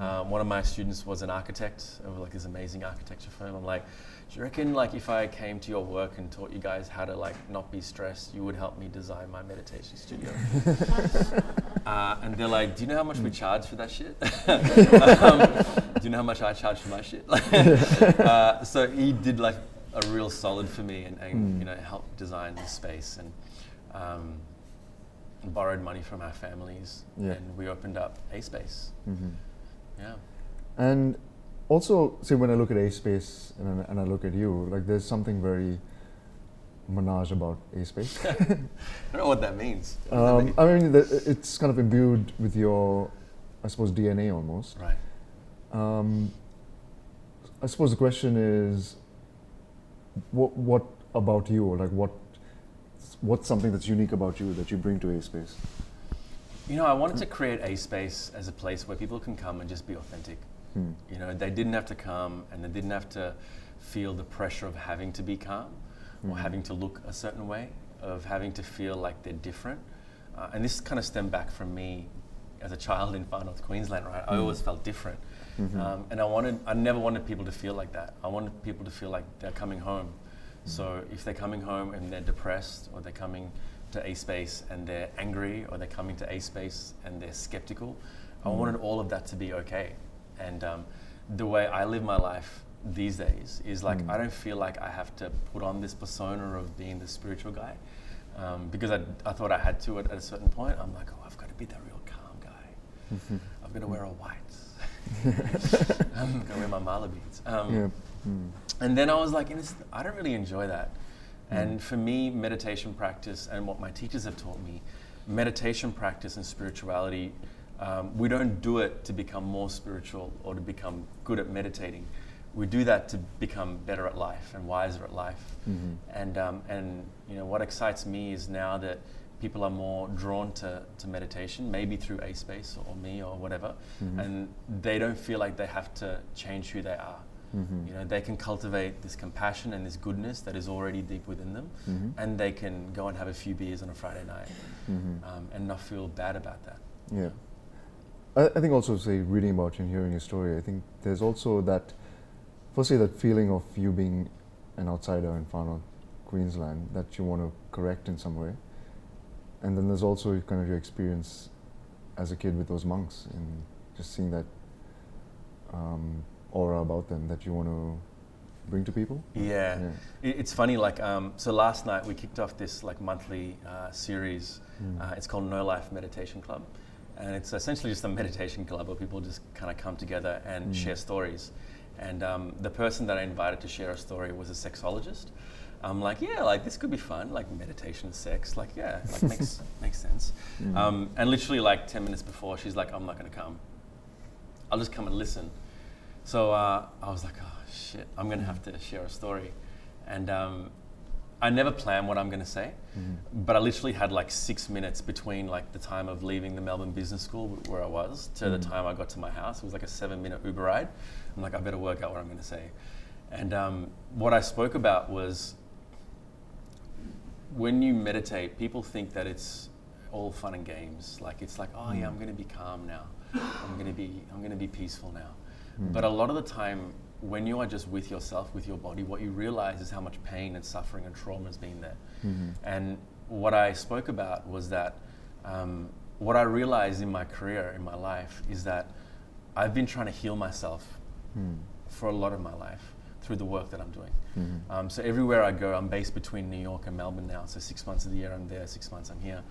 Um, one of my students was an architect of like this amazing architecture firm. I'm like, do you reckon like if I came to your work and taught you guys how to like not be stressed, you would help me design my meditation studio? [laughs] uh, and they're like, do you know how much we charge for that shit? [laughs] um, do you know how much I charge for my shit? [laughs] uh, so he did like a real solid for me and, and you know helped design the space and. Um, borrowed money from our families Yeah. and we opened up a space yeah And also, see, when I look at A Space and, I- and I look at you, like there's something very Manoj about A Space. [laughs] i don't know what that means does that um, mean? I mean, the, it's kind of imbued with your, I suppose, DNA almost. right Um, I suppose the question is, what what about you, or like what what's something that's unique about you that you bring to A Space? you know i wanted to create a space as a place where people can come and just be authentic. Hmm. you know they didn't have to come and they didn't have to feel the pressure of having to be calm or having to look a certain way of having to feel like they're different. Uh, and this kind of stemmed back from me as a child in far north queensland right? I always felt different um, and i wanted i never wanted people to feel like that. I wanted people to feel like they're coming home. So if they're coming home and they're depressed or they're coming to a space and they're angry or they're coming to a space and they're skeptical i wanted all of that to be okay. And um, the way I live my life these days is like I don't feel like I have to put on this persona of being the spiritual guy um, because I, I thought I had to at, at a certain point. I'm like, oh, I've got to be that real calm guy. I've got to wear all white. [laughs] I'm gonna wear my mala beads. Um, Yeah. Mm. And then I was like, "This- I don't really enjoy that. Mm. And for me, meditation practice and what my teachers have taught me, meditation practice and spirituality, um, we don't do it to become more spiritual or to become good at meditating. We do that to become better at life and wiser at life. Mhm. And um, and you know what excites me is now that people are more drawn to, to meditation, maybe through A Space or me or whatever, Mhm. and they don't feel like they have to change who they are. Mhm. You know, they can cultivate this compassion and this goodness that is already deep within them, Mhm. and they can go and have a few beers on a Friday night Mhm. um, and not feel bad about that. Yeah. I, I think also, say, reading about you and hearing your story, I think there's also that, firstly, that feeling of you being an outsider in far north Queensland that you want to correct in some way. And then there's also kind of your experience as a kid with those monks and just seeing that um, aura about them that you want to bring to people. Yeah, It- it's funny. Like, um, so last night we kicked off this like monthly uh, series. Mm. Uh, it's called No Life Meditation Club, and it's essentially just a meditation club where people just kind of come together and Mm. share stories. And um, the person that I invited to share a story was a sexologist. I'm like, yeah, like this could be fun, like meditation and sex, like yeah, like [laughs] makes makes sense. Mhm. Um, and literally like ten minutes before, she's like, I'm not gonna come. I'll just come and listen. So uh, I was like, oh shit, I'm gonna have to share a story, and um, I never plan what I'm gonna say, Mhm. but I literally had like six minutes between like the time of leaving the Melbourne Business School where I was to the Mhm. time I got to my house. It was like a seven-minute Uber ride. I'm like, I better work out what I'm gonna say, and um, what I spoke about was when you meditate, people think that it's all fun and games. Like it's like, oh yeah, I'm gonna be calm now. I'm gonna be I'm gonna be peaceful now. Mm. But a lot of the time, when you are just with yourself, with your body, what you realize is how much pain and suffering and trauma has been there. Mhm. And what I spoke about was that um, what I realized in my career, in my life, is that I've been trying to heal myself Mm. for a lot of my life through the work that I'm doing. Mhm. Um, so everywhere I go, I'm based between New York and Melbourne now. So six months of the year I'm there, six months I'm here.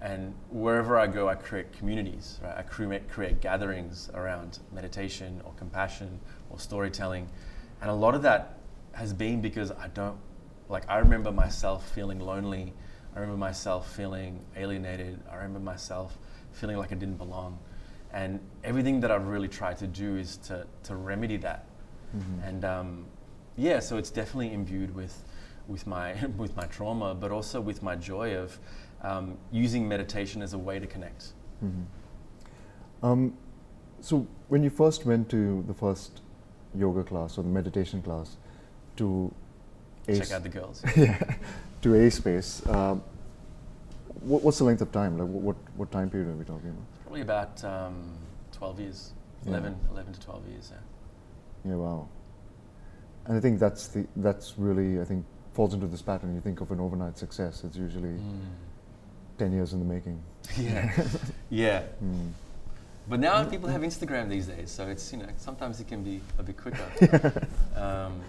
And wherever I go, I create communities, right? I create, create gatherings around meditation or compassion or storytelling. And a lot of that has been because I don't, like, I remember myself feeling lonely. I remember myself feeling alienated. I remember myself feeling like I didn't belong. And everything that I've really tried to do is to, to remedy that. Mhm. And um, yeah, so it's definitely imbued with, with, my, [laughs] with my trauma, but also with my joy of um, using meditation as a way to connect. Mhm. Um, so when you first went to the first yoga class or the meditation class to a Check out the girls. [laughs] yeah, to a space, um, what, what's the length of time? Like what, what time period are we talking about? Probably about um, 12 years, Yeah. 11, 11 to 12 years. Yeah. Yeah, wow. And I think that's the that's really I think falls into this pattern. You think of an overnight success, it's usually ten years in the making. [laughs] Yeah. [laughs] yeah. Mm. But now people have Instagram these days, so it's you know sometimes it can be a bit quicker. [laughs] um,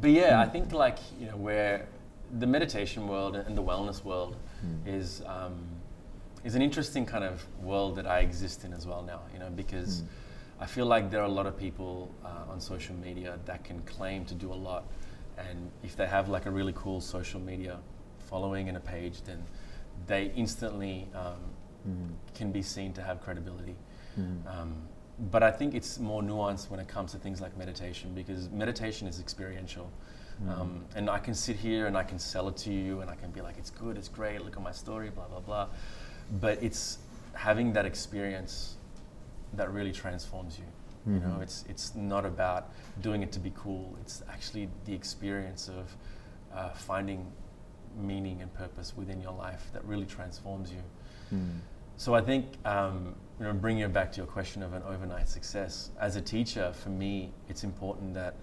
but yeah, I think like you know where the meditation world and the wellness world Mm. is um, is an interesting kind of world that I exist in as well now. You know because Mm. I feel like there are a lot of people uh, on social media that can claim to do a lot, and if they have like a really cool social media following and a page, then they instantly um, Mm. can be seen to have credibility. Mm. Um, but I think it's more nuanced when it comes to things like meditation because meditation is experiential. Mm. Um, and I can sit here and I can sell it to you and I can be like, it's good, it's great, look at my story, blah, blah, blah. But it's having that experience that really transforms you. You know, Mhm. it's, it's not about doing it to be cool, it's actually the experience of uh, finding meaning and purpose within your life that really transforms you. Mm. So I think, um, you know, bringing it back to your question of an overnight success, as a teacher, for me, it's important that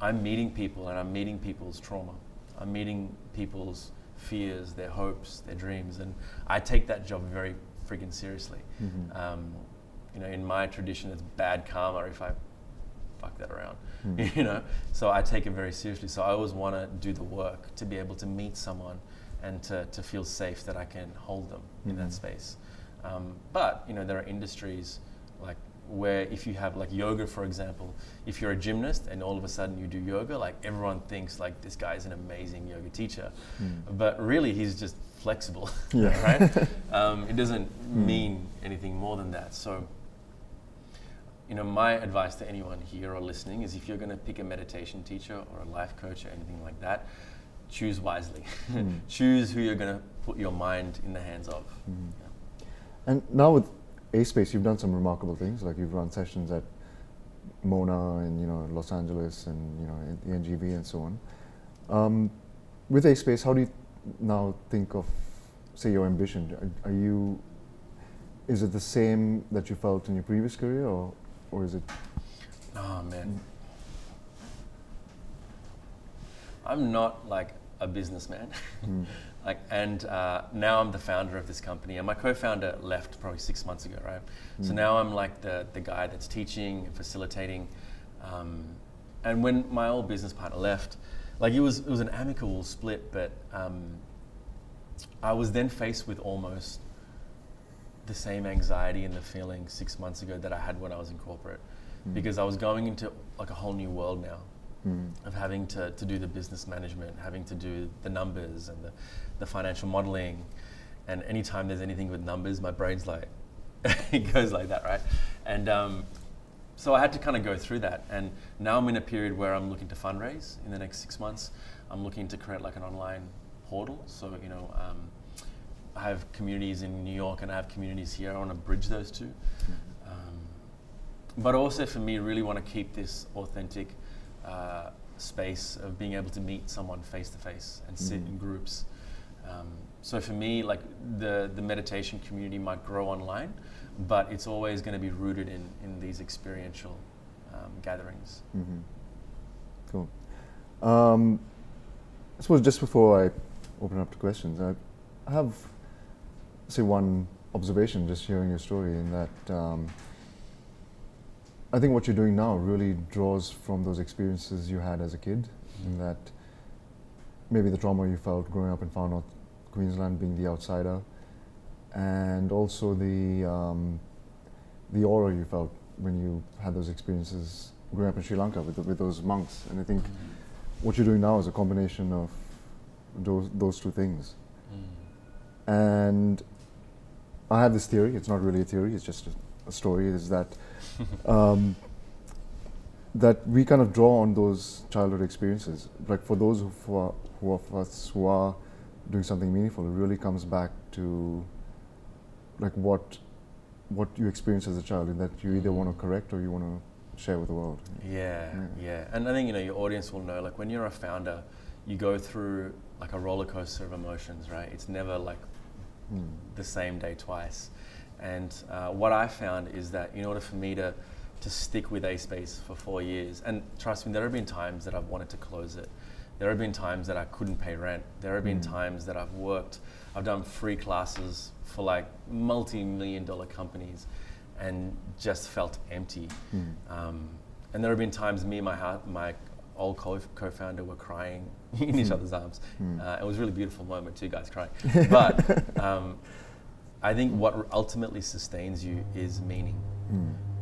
I'm meeting people and I'm meeting people's trauma. I'm meeting people's fears, their hopes, their dreams, and I take that job very friggin' seriously. Mhm. Um, you know, in my tradition, it's bad karma if I fuck that around. Mhm. [laughs] You know, so I take it very seriously. So I always want to do the work to be able to meet someone and to, to feel safe that I can hold them in Mhm. that space. Um, but you know, there are industries like where if you have like yoga, for example, if you're a gymnast and all of a sudden you do yoga, like everyone thinks like this guy's an amazing yoga teacher, but really he's just flexible, [laughs] Yeah. right? [laughs] Um, it doesn't mean anything more than that. So, you know, my advice to anyone here or listening is if you're going to pick a meditation teacher or a life coach or anything like that, choose wisely. [laughs] choose who you're going to put your mind in the hands of. Yeah. And now with A Space, you've done some remarkable things. Like you've run sessions at Mona and you know Los Angeles and you know the NGV and so on. Um, with A Space, how do you now think of, say, your ambition? Are, are you? Is it the same that you felt in your previous career, or, or is it? Oh man. I'm not like a businessman. [laughs] like, and uh, now I'm the founder of this company, and my co-founder left probably six months ago, right? So now I'm like the the guy that's teaching and facilitating. Um, and when my old business partner left, like it was it was an amicable split, but um, I was then faced with almost the same anxiety and the feeling six months ago that I had when I was in corporate, because I was going into like a whole new world now of having to, to do the business management, having to do the numbers and the, the financial modeling. And anytime there's anything with numbers, my brain's like, [laughs] it goes like that, right? And um, so I had to kind of go through that. And now I'm in a period where I'm looking to fundraise in the next six months. I'm looking to create like an online portal. So, you know, um, I have communities in New York and I have communities here. I want to bridge those 2 Um, but also for me, really want to keep this authentic uh, space of being able to meet someone face to face and sit in groups. Um, so for me, like the, the meditation community might grow online, but it's always going to be rooted in, in these experiential um, gatherings. Mm-hmm. Cool. Um, I suppose just before I open up to questions, I have, say, one observation just hearing your story in that um, I think what you're doing now really draws from those experiences you had as a kid, in that maybe the trauma you felt growing up in Far North Queensland, being the outsider, and also the um, the aura you felt when you had those experiences growing up in Sri Lanka with, the, with those monks. And I think what you're doing now is a combination of those, those two things. And I have this theory, it's not really a theory, it's just a, a story, is that um, [laughs] that we kind of draw on those childhood experiences. Like for those who are, who of us who are doing something meaningful, it really comes back to like what what you experience as a child, and that you either want to correct or you want to share with the world. Yeah, Yeah. yeah. And I think you know your audience will know like when you're a founder, you go through like a roller coaster of emotions, right? It's never like Mm. the same day twice. And uh, what I found is that in order for me to to stick with A Space for four years, and trust me, there have been times that I've wanted to close it. There have been times that I couldn't pay rent. There have been times that I've worked, I've done free classes for like multi-million dollar companies, and just felt empty. Um, and there have been times me and my my old co- co-founder were crying [laughs] in each other's arms. Uh, it was a really beautiful moment, two guys crying. [laughs] But um, I think what ultimately sustains you is meaning.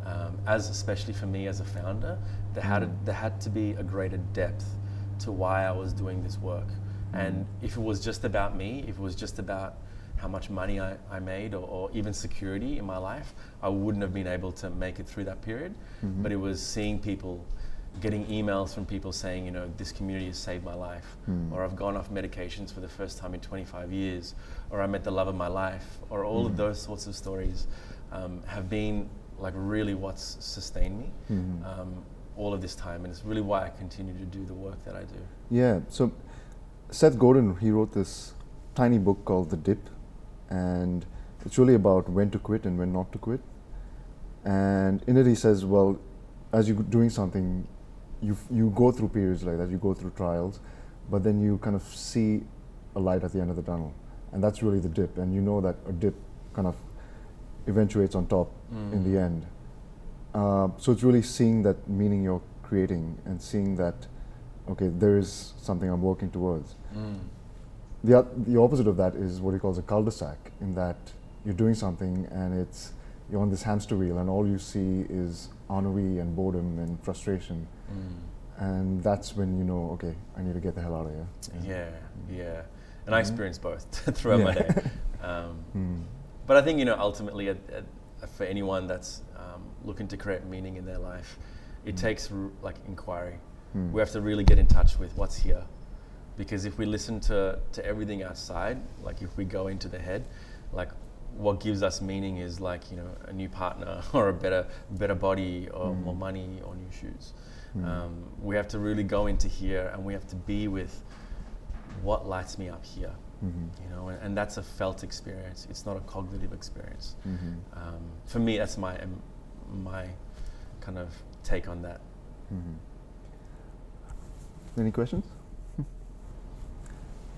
Um, as especially for me as a founder, there had, there had to be a greater depth to why I was doing this work. And if it was just about me, if it was just about how much money I, I made or, or even security in my life, I wouldn't have been able to make it through that period. But it was seeing people, getting emails from people saying, you know, this community has saved my life, or I've gone off medications for the first time in 25 years, or I met the love of my life, or all of those sorts of stories um, have been like really what's sustained me um, all of this time. And it's really why I continue to do the work that I do. Yeah. So Seth Godin, he wrote this tiny book called The Dip, and it's really about when to quit and when not to quit. And in it, he says, well, as you're doing something, you you go through periods like that, you go through trials, but then you kind of see a light at the end of the tunnel, and that's really the dip. And you know that a dip kind of eventuates on top in the end. Uh, so it's really seeing that meaning you're creating and seeing that, okay, there is something I'm working towards. The, the opposite of that is what he calls a cul-de-sac, in that you're doing something and it's you're on this hamster wheel and all you see is ennui and boredom and frustration. Mm. And that's when you know, okay, I need to get the hell out of here. Yeah, yeah. And I experienced both [laughs] throughout my day. [laughs] Um, Mm. but I think, you know, ultimately, at, at, for anyone that's um, looking to create meaning in their life, it takes r- like inquiry. Mm. We have to really get in touch with what's here. Because if we listen to, to everything outside, like if we go into the head, like what gives us meaning is like, you know, a new partner [laughs] or a better, better body or more money or new shoes. Mm. Um, we have to really go into here and we have to be with what lights me up here Mhm. you know, and, and that's a felt experience. It's not a cognitive experience. Mhm. Um, for me, that's my um, my kind of take on that. Mhm. Any questions? [laughs]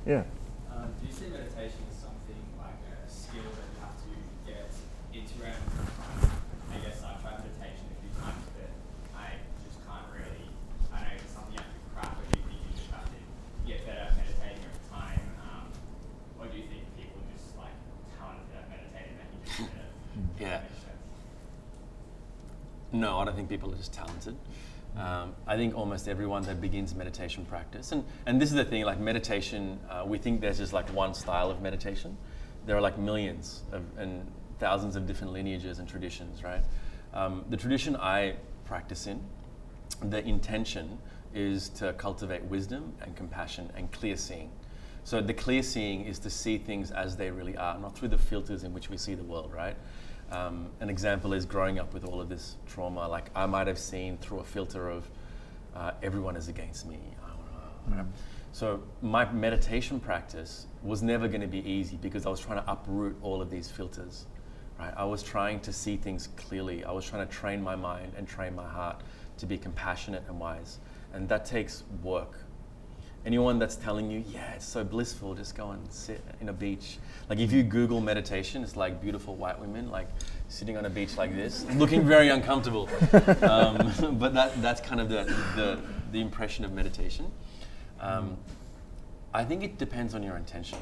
yeah. Um, do you see meditation as something like a skill that you have to get into? And I guess I've tried meditation a few times, but I just can't really. I know it's something you have to craft, or do you think you just have to get better at meditating over time? Um, or do you think people are just like talented at meditating that you just get it? Yeah. Makes sense. No, I don't think people are just talented. Um, I think almost everyone that begins meditation practice, and, and this is the thing, like meditation, uh, we think there's just like one style of meditation. There are like millions of, and thousands of different lineages and traditions, right? Um, the tradition I practice in, the intention is to cultivate wisdom and compassion and clear seeing. So the clear seeing is to see things as they really are, not through the filters in which we see the world, right? Um, an example is growing up with all of this trauma. Like I might have seen through a filter of uh, everyone is against me. I. So my meditation practice was never going to be easy because I was trying to uproot all of these filters. Right? I was trying to see things clearly. I was trying to train my mind and train my heart to be compassionate and wise, and that takes work anyone that's telling you, yeah, it's so blissful, just go and sit in a beach. Like if you Google meditation, it's like beautiful white women, like sitting on a beach like this, looking very uncomfortable. [laughs] Um, [laughs] but that, that's kind of the, the, the impression of meditation. Um, I think it depends on your intention.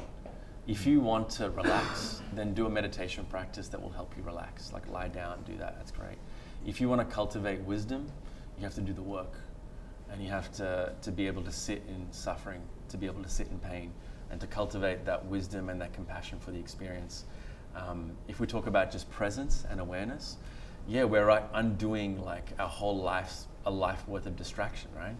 If you want to relax, then do a meditation practice that will help you relax. Like lie down, do that, that's great. If you want to cultivate wisdom, you have to do the work and you have to, to be able to sit in suffering, to be able to sit in pain, and to cultivate that wisdom and that compassion for the experience. Um, if we talk about just presence and awareness, yeah, we're like undoing like our whole life's a life worth of distraction, right?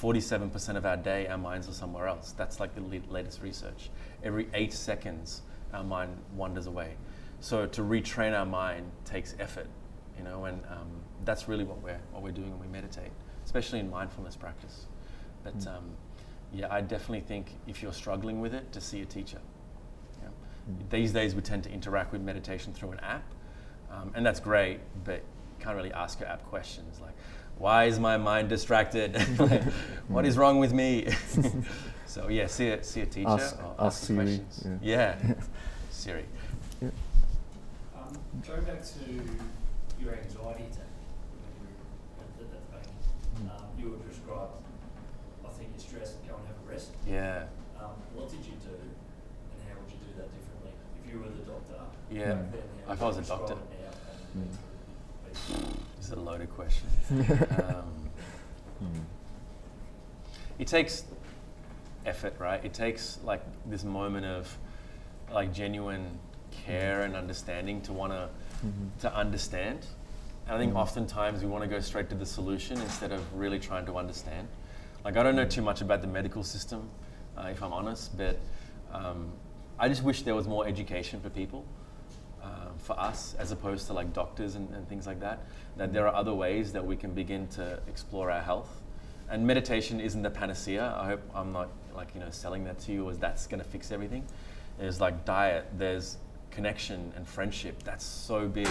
47% of our day, our minds are somewhere else. That's like the latest research. Every eight seconds, our mind wanders away. So to retrain our mind takes effort, you know, and um, that's really what we're what we're doing when we meditate especially in mindfulness practice. But um, yeah, I definitely think if you're struggling with it, to see a teacher. Yeah. These days, we tend to interact with meditation through an app, um, and that's great, but you can't really ask your app questions like, why is my mind distracted? [laughs] [laughs] like, what is wrong with me? [laughs] so yeah, see a, see a teacher Ask- or ask the Siri, questions. yeah. Yeah, Siri. Um, going back to your anxiety attack, when you were at the, at the bank, um, you I think you're stressed, and go and have a rest. Yeah, Um, what did you do, and how would you do that differently? If you were the doctor, yeah. then, If I was a doctor, prescribe it now and been through the- this is a loaded question. [laughs] um, Mm. it takes effort, right? It takes like this moment of like genuine care and understanding to want to Mhm. to understand. And I think Mhm. oftentimes we want to go straight to the solution instead of really trying to understand. Like I don't know too much about the medical system, uh, if I'm honest, but um, I just wish there was more education for people, uh, for us, as opposed to like doctors and, and things like that. That there are other ways that we can begin to explore our health. And meditation isn't the panacea. I hope I'm not like you know selling that to you as that's going to fix everything. There's like diet. There's connection and friendship. That's so big,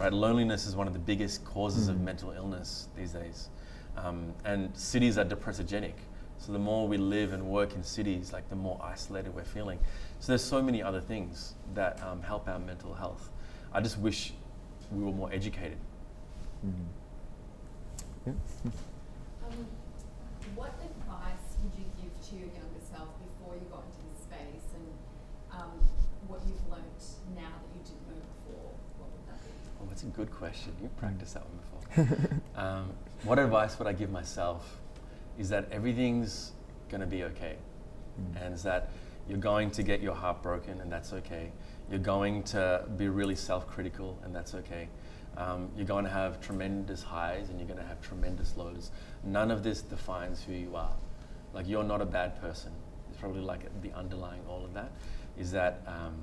right? Loneliness is one of the biggest causes of Mm. mental illness these days. Um, and cities are depressogenic. So the more we live and work in cities, like the more isolated we're feeling. So there's so many other things that um, help our mental health. I just wish we were more educated. Mhm. Yeah. Um, what advice would you give to your younger self before you got into this space and um, what you've learnt now that you didn't know before? What would that be? Oh, that's a good question. You practiced that one before. [laughs] um, what advice would I give myself? Is that everything's going to be okay, Mm. and is that you're going to get your heart broken, and that's okay. You're going to be really self-critical, and that's okay. Um, you're going to have tremendous highs, and you're going to have tremendous lows. None of this defines who you are. Like you're not a bad person. It's probably like the underlying all of that is that um,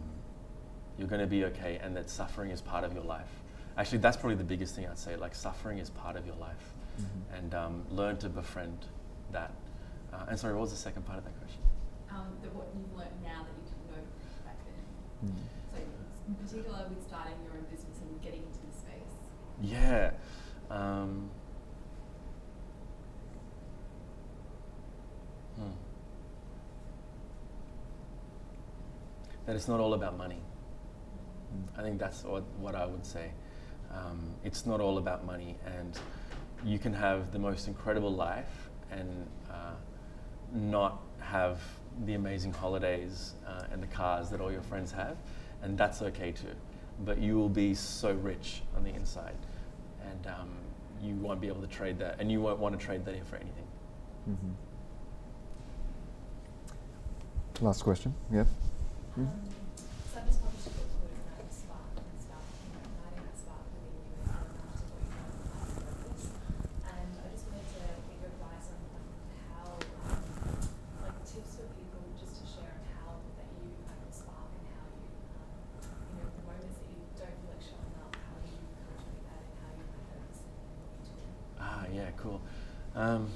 you're going to be okay, and that suffering is part of your life. Actually, that's probably the biggest thing I'd say. Like suffering is part of your life, Mhm. and um, learn to befriend that. Uh, and sorry, what was the second part of that question? Um, that what you've learned now that you didn't know back then. Mm. So in particular with starting your own business and getting into the space. Yeah. Um, hmm. That it's not all about money. I think that's what, what I would say. Um, it's not all about money, and you can have the most incredible life and uh, not have the amazing holidays uh, and the cars that all your friends have, and that's okay too. But you will be so rich on the inside, and um, you won't be able to trade that, and you won't want to trade that in for anything. Mhm. Last question. Yeah. Mm. Um, so I've just published a book called Igniting Spark and it's about you know, igniting that spark within you and adding that to what you know in life and purpose. And I just wanted to get your advice on, on how, um, like tips for people just to share on how that you ignite the spark and how you, um, you know, the moments that you don't feel like showing up, how you cultivate that and how you ignite that in what you do. Ah, yeah, cool. Um,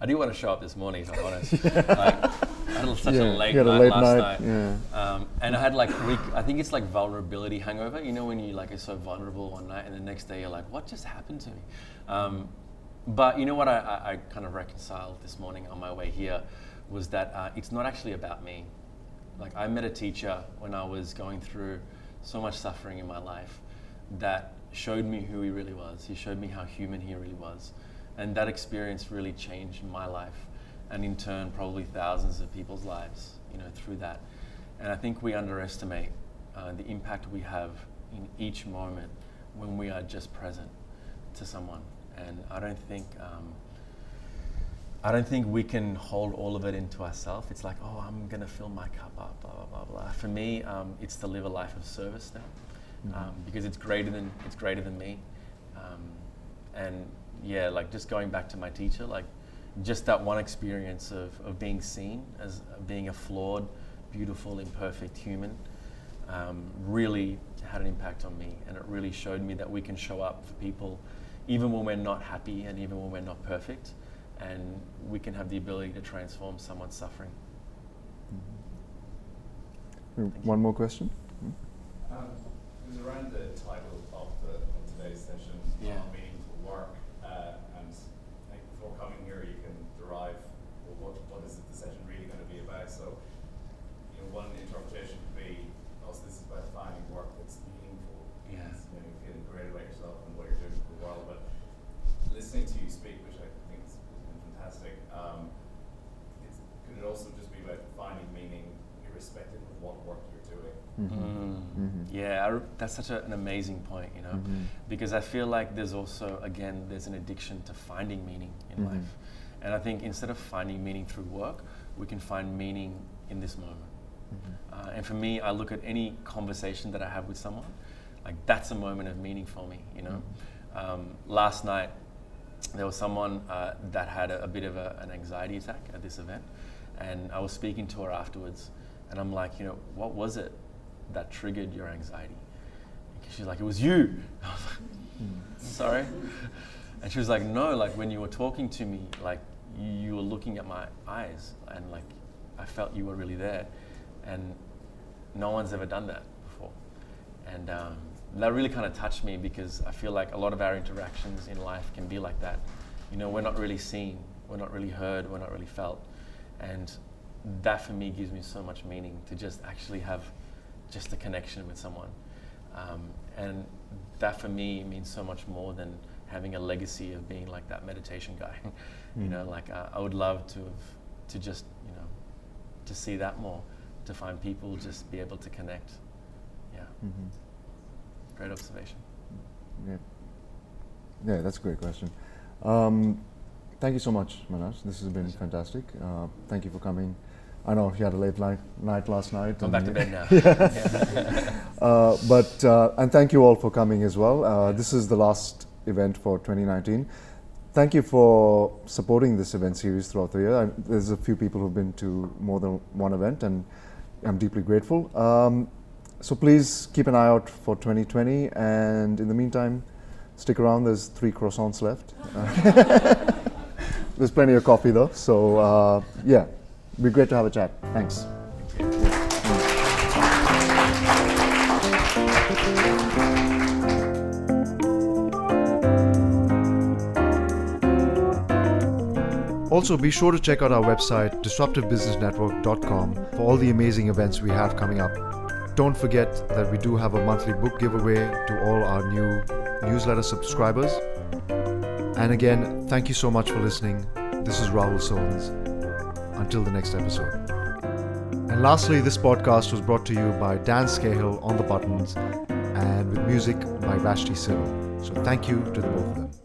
I do want to show up this morning, if I'm honest. [laughs] like, I had such Yeah, a late had a night late last night, night. yeah. Um, and I had like, re- I think it's like vulnerability hangover. You know, when you like are so vulnerable one night and the next day you're like, what just happened to me? Um, but you know what I, I, I kind of reconciled this morning on my way here was that uh, it's not actually about me. Like I met a teacher when I was going through so much suffering in my life that showed me who he really was. He showed me how human he really was. And that experience really changed my life and in turn probably thousands of people's lives, you know, through that. And I think we underestimate uh, the impact we have in each moment when we are just present to someone. And I don't think um, I don't think we can hold all of it into ourselves. It's like, oh, I'm gonna fill my cup up, blah blah blah blah. For me, um, it's to live a life of service now, um, because it's greater than it's greater than me. Um, and yeah, like just going back to my teacher, like just that one experience of, of being seen as being a flawed, beautiful, imperfect human, um, really had an impact on me, and it really showed me that we can show up for people, even when we're not happy and even when we're not perfect and we can have the ability to transform someone's suffering. Mm. One more question. Mm. Um, it was around the title of, the, of today's session, Yeah. on meaningful work, uh, and I think before coming here, you can derive well, what what is it the session really going to be about. So, you know, one interpretation could be, also this is about finding work that's meaningful. Yeah. It's, you know, you're feeling great about yourself and what you're doing for the world. But listening to you speak, which I think has been fantastic, um, it's, could it also just be about finding meaning irrespective of what work you're doing? Mhm. Mhm. Yeah, I that's such a, an amazing point, you know, Mhm. because I feel like there's also, again, there's an addiction to finding meaning in Mhm. life. And I think instead of finding meaning through work, we can find meaning in this moment. Mhm. Uh, and for me, I look at any conversation that I have with someone, like that's a moment of meaning for me, you know. Um, last night, there was someone uh, that had a, a bit of a, an anxiety attack at this event, and I was speaking to her afterwards, and I'm like, you know, what was it that triggered your anxiety? She's like, it was you. [laughs] I was like, sorry. And she was like, no, like when you were talking to me, like you, you were looking at my eyes, and like I felt you were really there, and no one's ever done that before, and um, that really kind of touched me because I feel like a lot of our interactions in life can be like that. You know, we're not really seen, we're not really heard, we're not really felt, and that for me gives me so much meaning to just actually have just a connection with someone, um, and that for me means so much more than having a legacy of being like that meditation guy. [laughs] you know, like uh, I would love to have to just you know to see that more, to find people just be able to connect. Yeah. mm-hmm. Great observation. Yeah, yeah, that's a great question. Um, thank you so much, Manoj. This has been fantastic. Uh, thank you for coming. I know you had a late night, night last night. I'm back to bed now. [laughs] [laughs] Uh, but uh, and thank you all for coming as well. Uh, this is the last event for 2019. Thank you for supporting this event series throughout the year. I, there's a few people who've been to more than one event, and I'm deeply grateful. Um, so please keep an eye out for 2020, and in the meantime, stick around. There's three croissants left. [laughs] there's plenty of coffee though. So uh, yeah, be great to have a chat. Thanks. Also, be sure to check out our website, disruptivebusinessnetwork.com, for all the amazing events we have coming up. Don't forget that we do have a monthly book giveaway to all our new newsletter subscribers. And again, thank you so much for listening. This is Rahul Sohns. Until the next episode. And lastly, this podcast was brought to you by Dan Scahill on the buttons and with music by Vashti Civil. So thank you to the both of them.